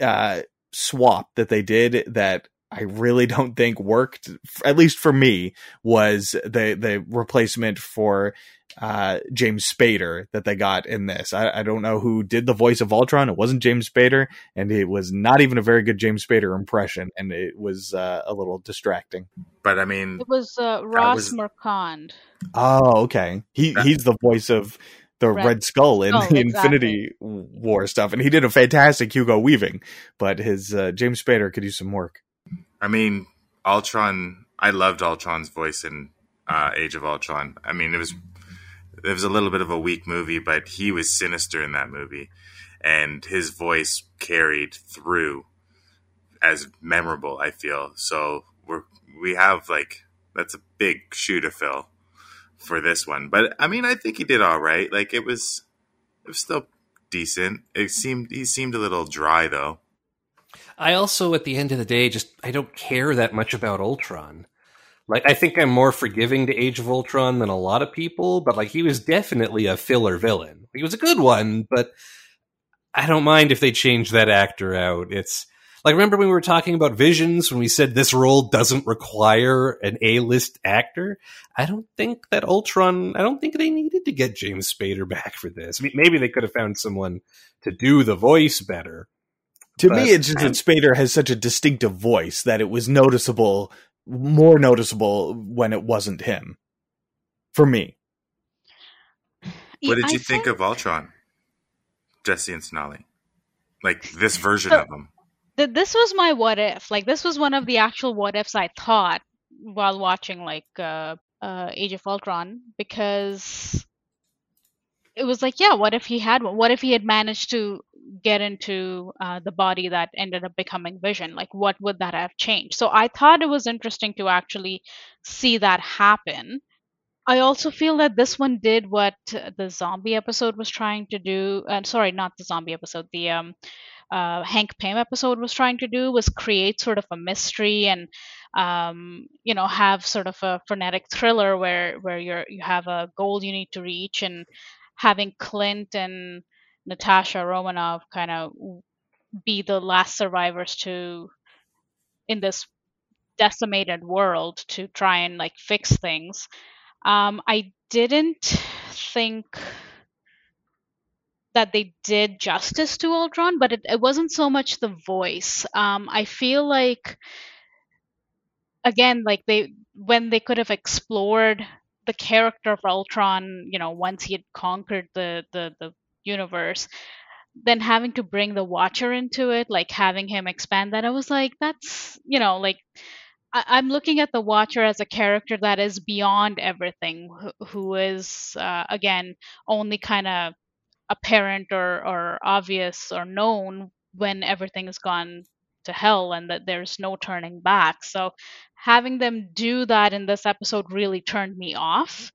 uh, swap that they did that I really don't think worked, at least for me, was the the replacement for uh, James Spader that they got in this. I, I don't know who did the voice of Ultron. It wasn't James Spader, and it was not even a very good James Spader impression, and it was uh, a little distracting. But I mean, It was uh, Ross was- Marquand. Oh, okay. He he's the voice of the Red Red, Skull in Skull, the exactly. Infinity War stuff, and he did a fantastic Hugo Weaving. But his uh, James Spader could use some work. I mean, Ultron. I loved Ultron's voice in uh, Age of Ultron. I mean, it was it was a little bit of a weak movie, but he was sinister in that movie, and his voice carried through as memorable. I feel so. We're we have like that's a big shoe to fill for this one, but I mean, I think he did all right. Like it was, it was still decent. It seemed he seemed a little dry though. I also, at the end of the day, just I don't care that much about Ultron. Like, I think I'm more forgiving to Age of Ultron than a lot of people, but like, he was definitely a filler villain. He was a good one, but I don't mind if they change that actor out. It's like, remember when we were talking about Visions when we said this role doesn't require an A-list actor? I don't think that Ultron, I don't think they needed to get James Spader back for this. I mean, maybe they could have found someone to do the voice better. To But- me, it's just that Spader has such a distinctive voice that it was noticeable, more noticeable when it wasn't him. For me, What did you think find- of Ultron, Jesse and Sonali? Like this version So- of him. Th- this was my what if. Like this was one of the actual what ifs I thought while watching like uh, uh, Age of Ultron because it was like, yeah, what if he had? What if he had managed to get into uh, the body that ended up becoming Vision? Like, what would that have changed? So I thought it was interesting to actually see that happen. I also feel that this one did what uh, the zombie episode was trying to do. And sorry, not the zombie episode. The um, uh, Hank Pym episode was trying to do was create sort of a mystery and um, you know have sort of a frenetic thriller where where you're you have a goal you need to reach and having Clint and Natasha Romanoff kind of be the last survivors to in this decimated world to try and like fix things. Um, I didn't think that they did justice to Ultron, but it, it wasn't so much the voice. Um, I feel like again, like they when they could have explored the character of Ultron, you know, once he had conquered the the, the universe, then having to bring the Watcher into it, like having him expand that, I was like, that's you know, like I, I'm looking at the Watcher as a character that is beyond everything, who, who is uh, again only kind of apparent or, or obvious or known when everything has gone to hell and that there's no turning back. So having them do that in this episode really turned me off.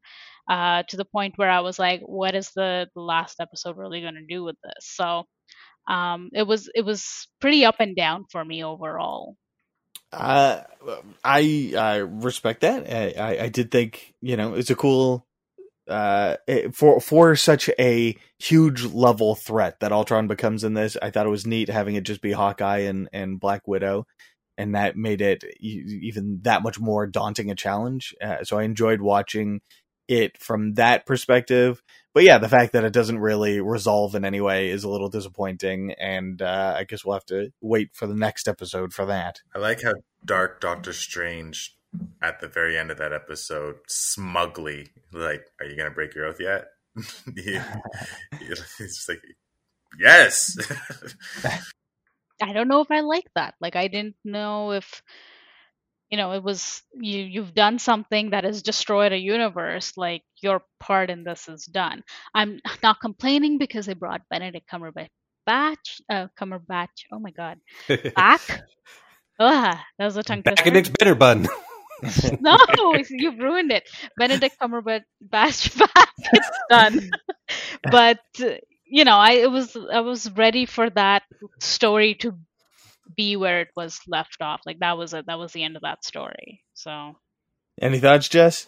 uh, to the point where I was like, what is the, the last episode really going to do with this? So um, it was it was pretty up and down for me overall. Uh, I I respect that. I, I, I did think you know it's a cool uh for for such a huge level threat that Ultron becomes in this. I thought it was neat having it just be Hawkeye and and Black Widow, and that made it even that much more daunting a challenge. Uh, so I enjoyed watching it from that perspective. But yeah, the fact that it doesn't really resolve in any way is a little disappointing, and uh, I guess we'll have to wait for the next episode for that. I like how dark Doctor Strange at the very end of that episode smugly like, "Are you gonna break your oath yet?" He's just like, "Yes." I don't know if I like that. Like, I didn't know if you know it was you you've done something that has destroyed a universe like your part in this is done i'm not complaining because they brought benedict cumberbatch batch uh cumberbatch oh my god back Ugh, that was a tongue twister. Benedict Bitterbun. no, you've ruined it. Benedict Cumberbatch bash back. It's done. but you know, I it was I was ready for that story to be where it was left off. Like that was it. That was the end of that story. So, any thoughts, Jess?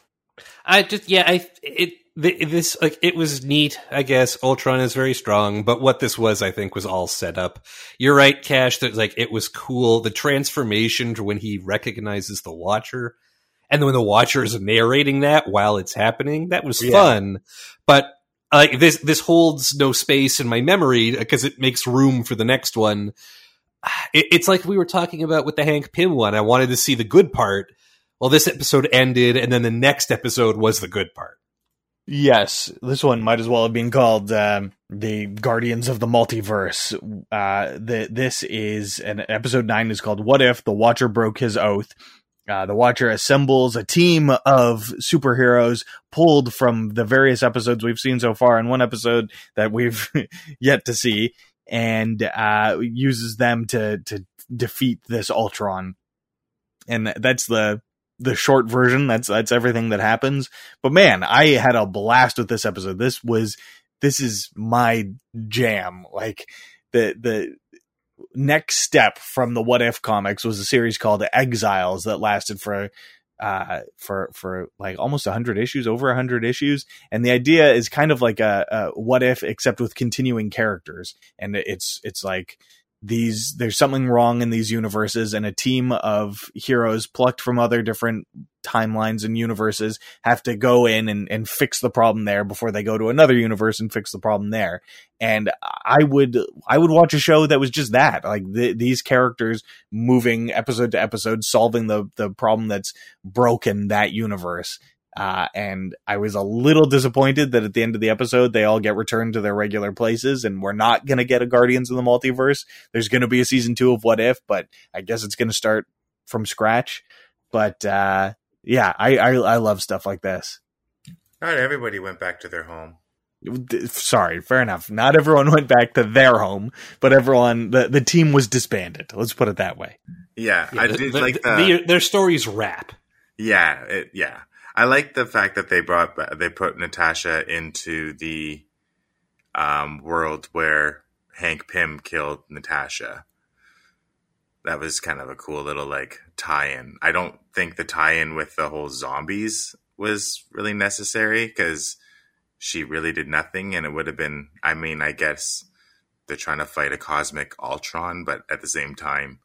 I just yeah, I it this like it was neat. I guess Ultron is very strong, but what this was, I think, was all set up. You're right, Cash. That like it was cool. The transformation to when he recognizes the Watcher, and then when the Watcher is narrating that while it's happening, that was yeah. fun. But like this, this holds no space in my memory because it makes room for the next one it, it's like we were talking about with the Hank Pym one. I wanted to see the good part. Well, this episode ended, and then the next episode was the good part. Yes, this one might as well have been called um, the Guardians of the Multiverse. Uh, the, this is an episode nine is called "What If the Watcher Broke His Oath." Uh, the Watcher assembles a team of superheroes pulled from the various episodes we've seen so far, and one episode that we've yet to see and uh, uses them to to defeat this Ultron. And that's the the short version. That's that's everything that happens. But man, I had a blast with this episode. This was this is my jam. Like the the next step from the What If comics was a series called Exiles that lasted for uh, for for like almost 100 issues over 100 issues and the idea is kind of like a, a, what if except with continuing characters and it's it's like these there's something wrong in these universes and a team of heroes plucked from other different timelines and universes have to go in and, and fix the problem there before they go to another universe and fix the problem there. And i would i would watch a show that was just that like the, these characters moving episode to episode solving the the problem that's broken that universe uh, and I was a little disappointed that at the end of the episode, they all get returned to their regular places and we're not going to get a Guardians of the Multiverse. There's going to be a season two of What If, but I guess it's going to start from scratch. But, uh, yeah, I, I, I love stuff like this. Not everybody went back to their home. Sorry, fair enough. Not everyone went back to their home, but everyone the, the team was disbanded. Let's put it that way. Yeah, yeah I did the, like the, the, their stories wrap. Yeah, it, yeah. I like the fact that they brought they put Natasha into the um, world where Hank Pym killed Natasha. That was kind of a cool little like tie-in. I don't think the tie-in with the whole zombies was really necessary because she really did nothing, and it would have been. I mean, I guess they're trying to fight a cosmic Ultron, but at the same time,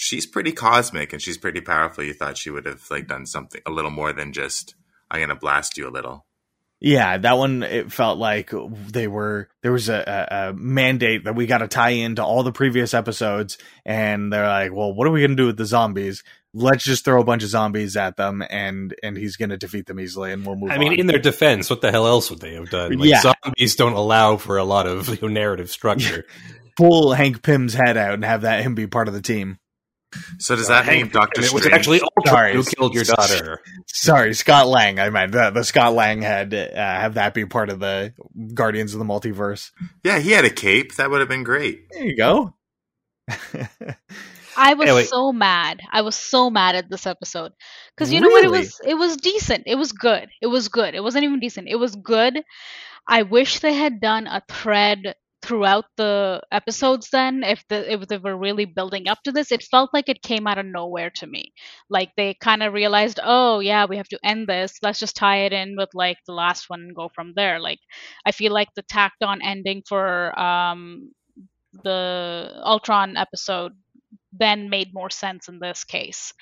she's pretty cosmic and she's pretty powerful. You thought she would have like done something a little more than just I'm gonna blast you a little. Yeah, that one it felt like they were there was a, a, a mandate that we got to tie into all the previous episodes, and they're like, "Well, what are we gonna do with the zombies? Let's just throw a bunch of zombies at them, and and he's gonna defeat them easily, and we'll move." I mean, in their defense, what the hell else would they have done? Like, yeah. zombies don't allow for a lot of you know, narrative structure. Pull Hank Pym's head out and have that him be part of the team. So does that mean Doctor Strange? It was actually Ultron who killed your daughter. Sorry, Scott Lang. I meant the, the Scott Lang had uh, have that be part of the Guardians of the Multiverse. Yeah, he had a cape. That would have been great. There you go. I was Anyway. so mad. I was so mad at this episode because you know what? It was it was decent. It was good. It was good. It wasn't even decent. It was good. I wish they had done a thread throughout the episodes. Then, if the if they were really building up to this, it felt like it came out of nowhere to me. Like they kind of realized, oh yeah, we have to end this. Let's just tie it in with like the last one and go from there. Like I feel like the tacked on ending for um the Ultron episode then made more sense in this case.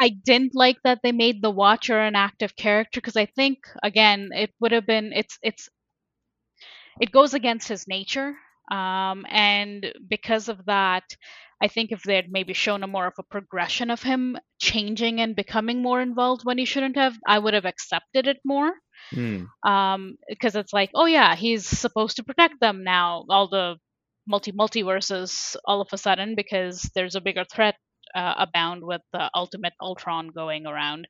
I didn't like that they made the Watcher an active character because I think again it would have been it's it's it goes against his nature, um, and because of that, I think if they had maybe shown a more of a progression of him changing and becoming more involved when he shouldn't have, I would have accepted it more Hmm. um because it's like oh yeah he's supposed to protect them now all the multi multiverses all of a sudden because there's a bigger threat uh, abound with the ultimate ultron going around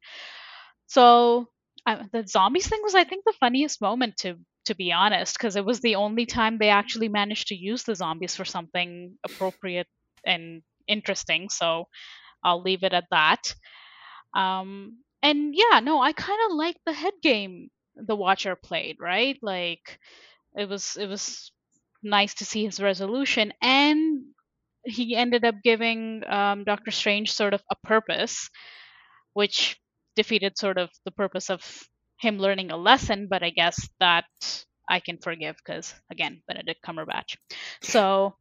so I, the zombies thing was i think the funniest moment to to be honest because it was the only time they actually managed to use the zombies for something appropriate and interesting so i'll leave it at that. Um and yeah no i kind of like the head game the watcher played right? Like it was it was nice to see his resolution and he ended up giving um, dr strange sort of a purpose which defeated sort of the purpose of him learning a lesson but i guess that i can forgive because again benedict cumberbatch so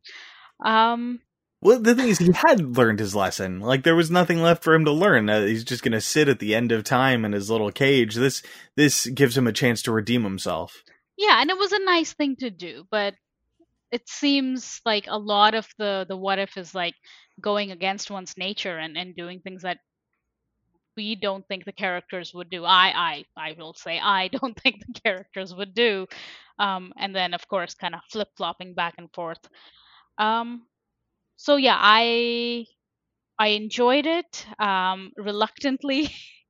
um Well, the thing is, he had learned his lesson. Like there was nothing left for him to learn. Uh, he's just going to sit at the end of time in his little cage. This this gives him a chance to redeem himself. Yeah, and it was a nice thing to do, but it seems like a lot of the the what if is like going against one's nature and and doing things that we don't think the characters would do. I I I will say I don't think the characters would do. Um and then of course kind of flip-flopping back and forth. Um so yeah, I I enjoyed it um reluctantly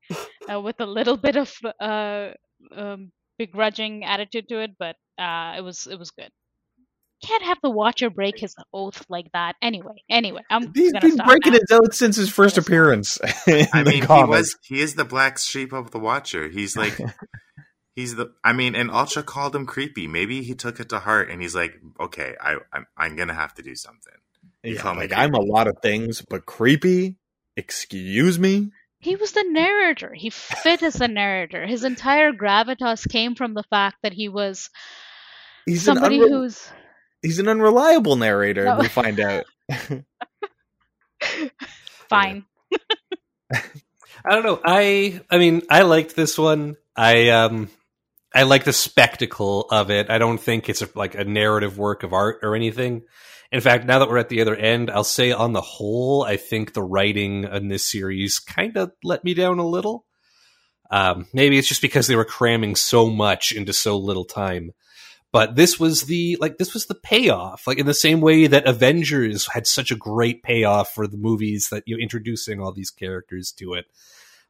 uh, with a little bit of uh um, begrudging attitude to it, but uh, it was it was good. Can't have the Watcher break his oath like that. Anyway, anyway, I'm He's gonna been stop breaking now. his oath since his first appearance. in I the mean, he was he is the black sheep of the Watcher. He's like he's the. I mean, and Ultra called him creepy. Maybe he took it to heart, and he's like, okay, I I'm, I'm gonna have to do something. Yeah, call me like I'm a lot of things, but creepy. Excuse me. He was the narrator. He fit as the narrator. His entire gravitas came from the fact that he was He's somebody unre- who's he's an unreliable narrator. No. We find out. fine. I don't know. I I mean, I liked this one. I um I like the spectacle of it. I don't think it's a, like a narrative work of art or anything. In fact, now that we're at the other end, I'll say on the whole, I think the writing in this series kind of let me down a little. Um, maybe it's just because they were cramming so much into so little time. But this was the like this was the payoff, like in the same way that Avengers had such a great payoff for the movies that you're introducing all these characters to it.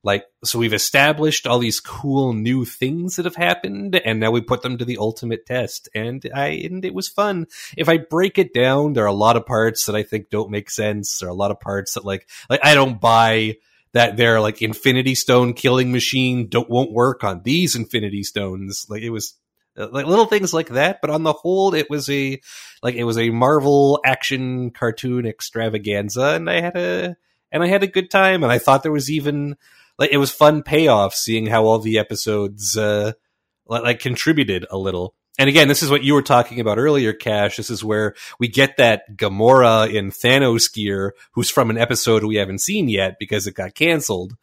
Like so we've established all these cool new things that have happened and now we put them to the ultimate test and I and it was fun. If I break it down, there are a lot of parts that I think don't make sense. There are a lot of parts that like like I don't buy that their like Infinity Stone killing machine don't won't work on these Infinity Stones. Like it was like little things like that, but on the whole, it was a like it was a Marvel action cartoon extravaganza, and I had a and I had a good time, and I thought there was even like it was fun payoff seeing how all the episodes uh like, contributed a little. And again, this is what you were talking about earlier, Cash. This is where we get that Gamora in Thanos gear, who's from an episode we haven't seen yet because it got canceled.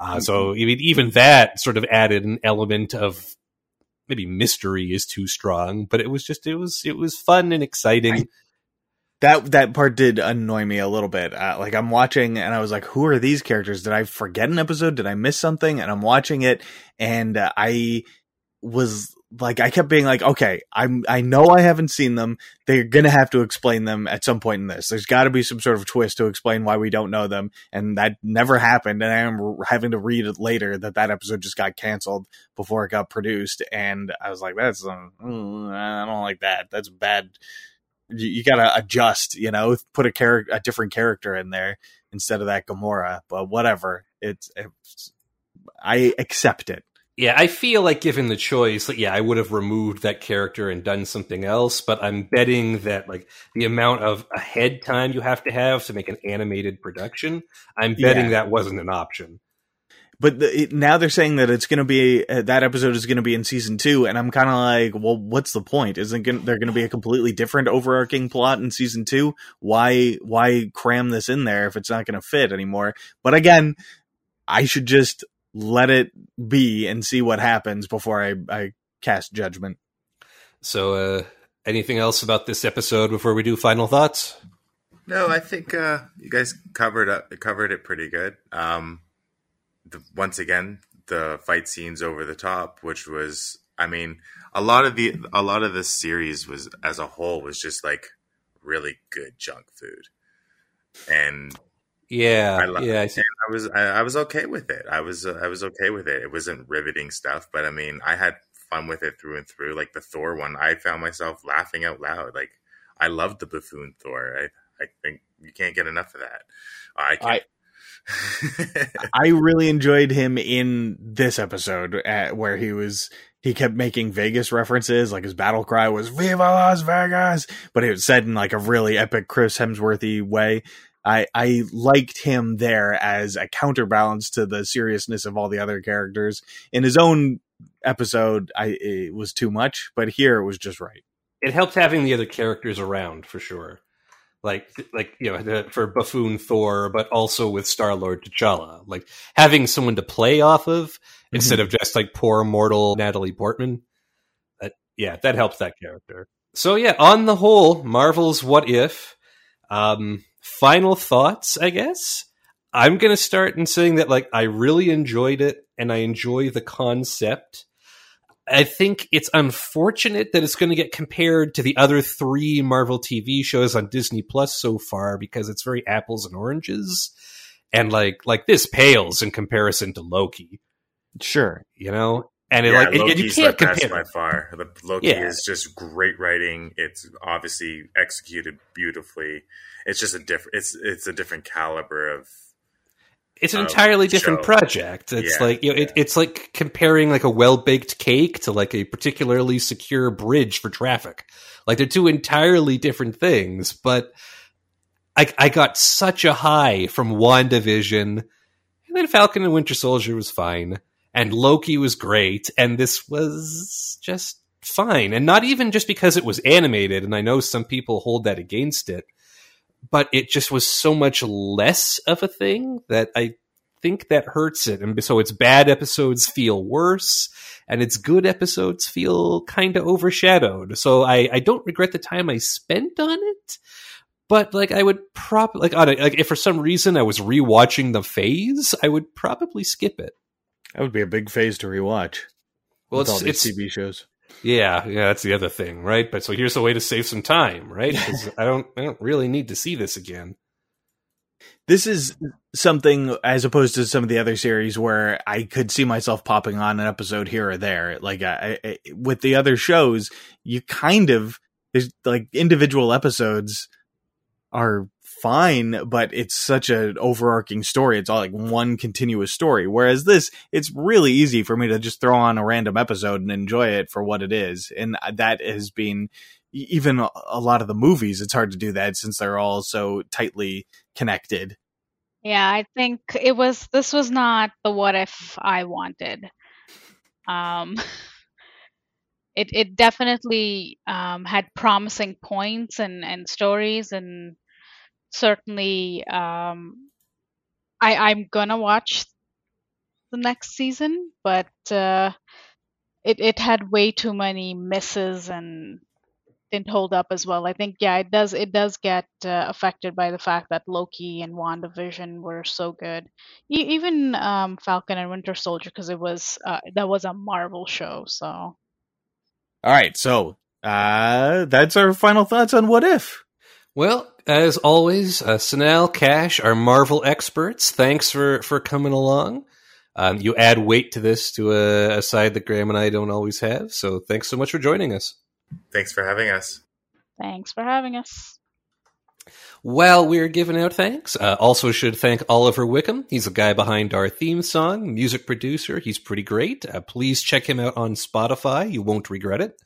Uh, So even even that sort of added an element of maybe mystery is too strong, but it was just it was it was fun and exciting. I- that that part did annoy me a little bit. Uh, like I'm watching and I was like, "Who are these characters? Did I forget an episode? Did I miss something?" And I'm watching it, and uh, I was like, I kept being like, "Okay, I'm I know I haven't seen them. They're gonna have to explain them at some point in this. There's got to be some sort of twist to explain why we don't know them." And that never happened. And I am having to read it later that that episode just got canceled before it got produced. And I was like, "That's mm, I don't like that. That's bad." you, you got to adjust. You know, put a character, a different character in there instead of that Gamora. But whatever, it's, it's I accept it. Yeah, I feel like given the choice, like, yeah, I would have removed that character and done something else, but I'm betting that like the amount of ahead time you have to have to make an animated production, I'm betting Yeah. that wasn't an option. But the, it, now they're saying that it's going to be uh, that episode is going to be in season two, and I'm kind of like, well, what's the point? Isn't gonna, there going to be a completely different overarching plot in season two? Why why cram this in there if it's not going to fit anymore? But again, I should just let it be and see what happens before I I cast judgment. So, uh, anything else about this episode before we do final thoughts? No, I think uh, you guys covered up covered it pretty good. Um, the, once again, the fight scenes over the top, which was, I mean, a lot of the a lot of this series was as a whole was just like really good junk food, and Yeah, I love yeah, I it. see. I was I, I was okay with it. I was uh, I was okay with it. It wasn't riveting stuff, but I mean, I had fun with it through and through. Like the Thor one, I found myself laughing out loud. Like I loved the buffoon Thor. I I think you can't get enough of that. I can't. I really enjoyed him in this episode uh, where he was he kept making Vegas references, like his battle cry was "Viva Las Vegas," but it was said in like a really epic Chris Hemsworthy way. I I liked him there as a counterbalance to the seriousness of all the other characters. In his own episode, I it was too much, but here it was just right. it helped having the other characters around for sure. Like, like you know, the- for buffoon Thor, but also with Star Lord T'Challa, like having someone to play off of instead of just like poor mortal Natalie Portman. That yeah, that helps that character. So yeah, on the whole, Marvel's What If. Um, final thoughts, I guess. I'm gonna start in saying that like I really enjoyed it and I enjoy the concept. I think it's unfortunate that it's going to get compared to the other three Marvel TV shows on Disney Plus so far because it's very apples and oranges, and like like this pales in comparison to Loki, Sure. you know. And it, yeah, like and you can't the best compare. by far. The Loki Yeah. is just great writing. It's obviously executed beautifully. It's just a different. It's it's a different caliber of. It's an entirely different show. project. It's Yeah, like you know, it, it's like comparing like a well baked cake to like a particularly secure bridge for traffic. Like they're two entirely different things. But I, I got such a high from WandaVision, and then Falcon and Winter Soldier was fine, and Loki was great, and this was just fine. And not even just because it was animated, and I know some people hold that against it but it just was so much less of a thing that I think that hurts it. And so its bad episodes feel worse and its good episodes feel kind of overshadowed. So I, I don't regret the time I spent on it. But like I would probably like on a, like if for some reason I was rewatching the phase, I would probably skip it. That would be a big phase to rewatch. Well, with all it's, these it's TV shows. Yeah, yeah, that's the other thing, right? But so here's a way to save some time, right? 'Cause I don't, I don't really need to see this again. this is something as opposed to some of the other series where I could see myself popping on an episode here or there. Like I, I, with the other shows, you kind of there's like individual episodes are fine, but it's such an overarching story. It's all like one continuous story. Whereas this, it's really easy for me to just throw on a random episode and enjoy it for what it is. And that has been even a lot of the movies. It's hard to do that since they're all so tightly connected. Yeah, I think it was this was not the what if I wanted. Um it it definitely um had promising points and and stories and certainly um I I'm gonna watch the next season, but uh it it had way too many misses and didn't hold up as well. I think yeah, it does it does get uh, affected by the fact that Loki and WandaVision were so good. E- even um, Falcon and Winter Soldier because it was uh, that was a Marvel show. So All right, so uh that's our final thoughts on what if. Well, as always, uh, Sanal, Cash, our Marvel experts. Thanks for for coming along. Um, you add weight to this to a, a side that Graham and I don't always have. So thanks so much for joining us. Thanks for having us. Thanks for having us. While we're giving out thanks, uh, also should thank Oliver Wickham. He's the guy behind our theme song, music producer. He's pretty great. Uh, please check him out on Spotify. You won't regret it.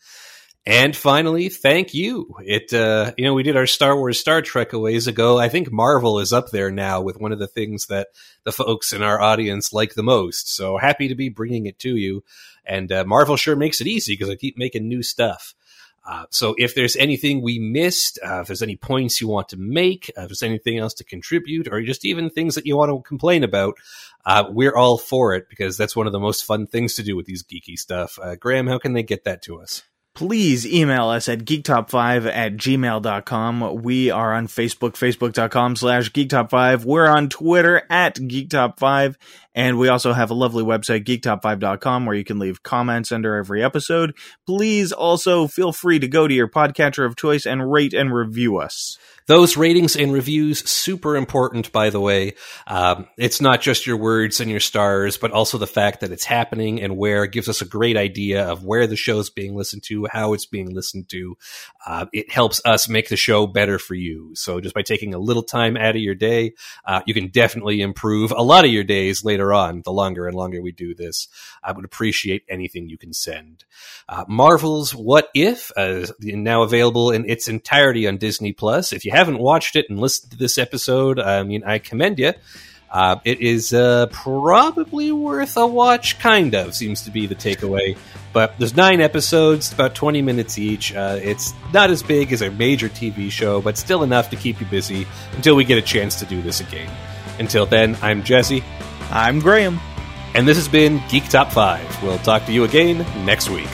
And finally, thank you. It, uh, you know, we did our Star Wars Star Trek a ways ago. I think Marvel is up there now with one of the things that the folks in our audience like the most. So happy to be bringing it to you. And uh, Marvel sure makes it easy because I keep making new stuff. Uh, so if there's anything we missed, uh, if there's any points you want to make, uh, if there's anything else to contribute, or just even things that you want to complain about, uh, we're all for it because that's one of the most fun things to do with these geeky stuff. Uh, Graham, how can they get that to us? Please email us at geektop5 at gmail.com. We are on Facebook, facebook.com slash geektop5. We're on Twitter at geektop5. And we also have a lovely website, geektop5.com, where you can leave comments under every episode. Please also feel free to go to your podcatcher of choice and rate and review us. Those ratings and reviews, super important, by the way. Um, it's not just your words and your stars, but also the fact that it's happening and where gives us a great idea of where the show's being listened to, how it's being listened to. Uh, it helps us make the show better for you. So just by taking a little time out of your day, uh, you can definitely improve a lot of your days later on, the longer and longer we do this. I would appreciate anything you can send. Uh, Marvel's What If, uh, now available in its entirety on Disney Plus. If you haven't watched it and listened to this episode, I mean, I commend you. Uh, it is uh, probably worth a watch, kind of, seems to be the takeaway. But there's nine episodes, about 20 minutes each. Uh, it's not as big as a major TV show, but still enough to keep you busy until we get a chance to do this again. Until then, I'm Jesse. I'm Graham. And this has been Geek Top 5. We'll talk to you again next week.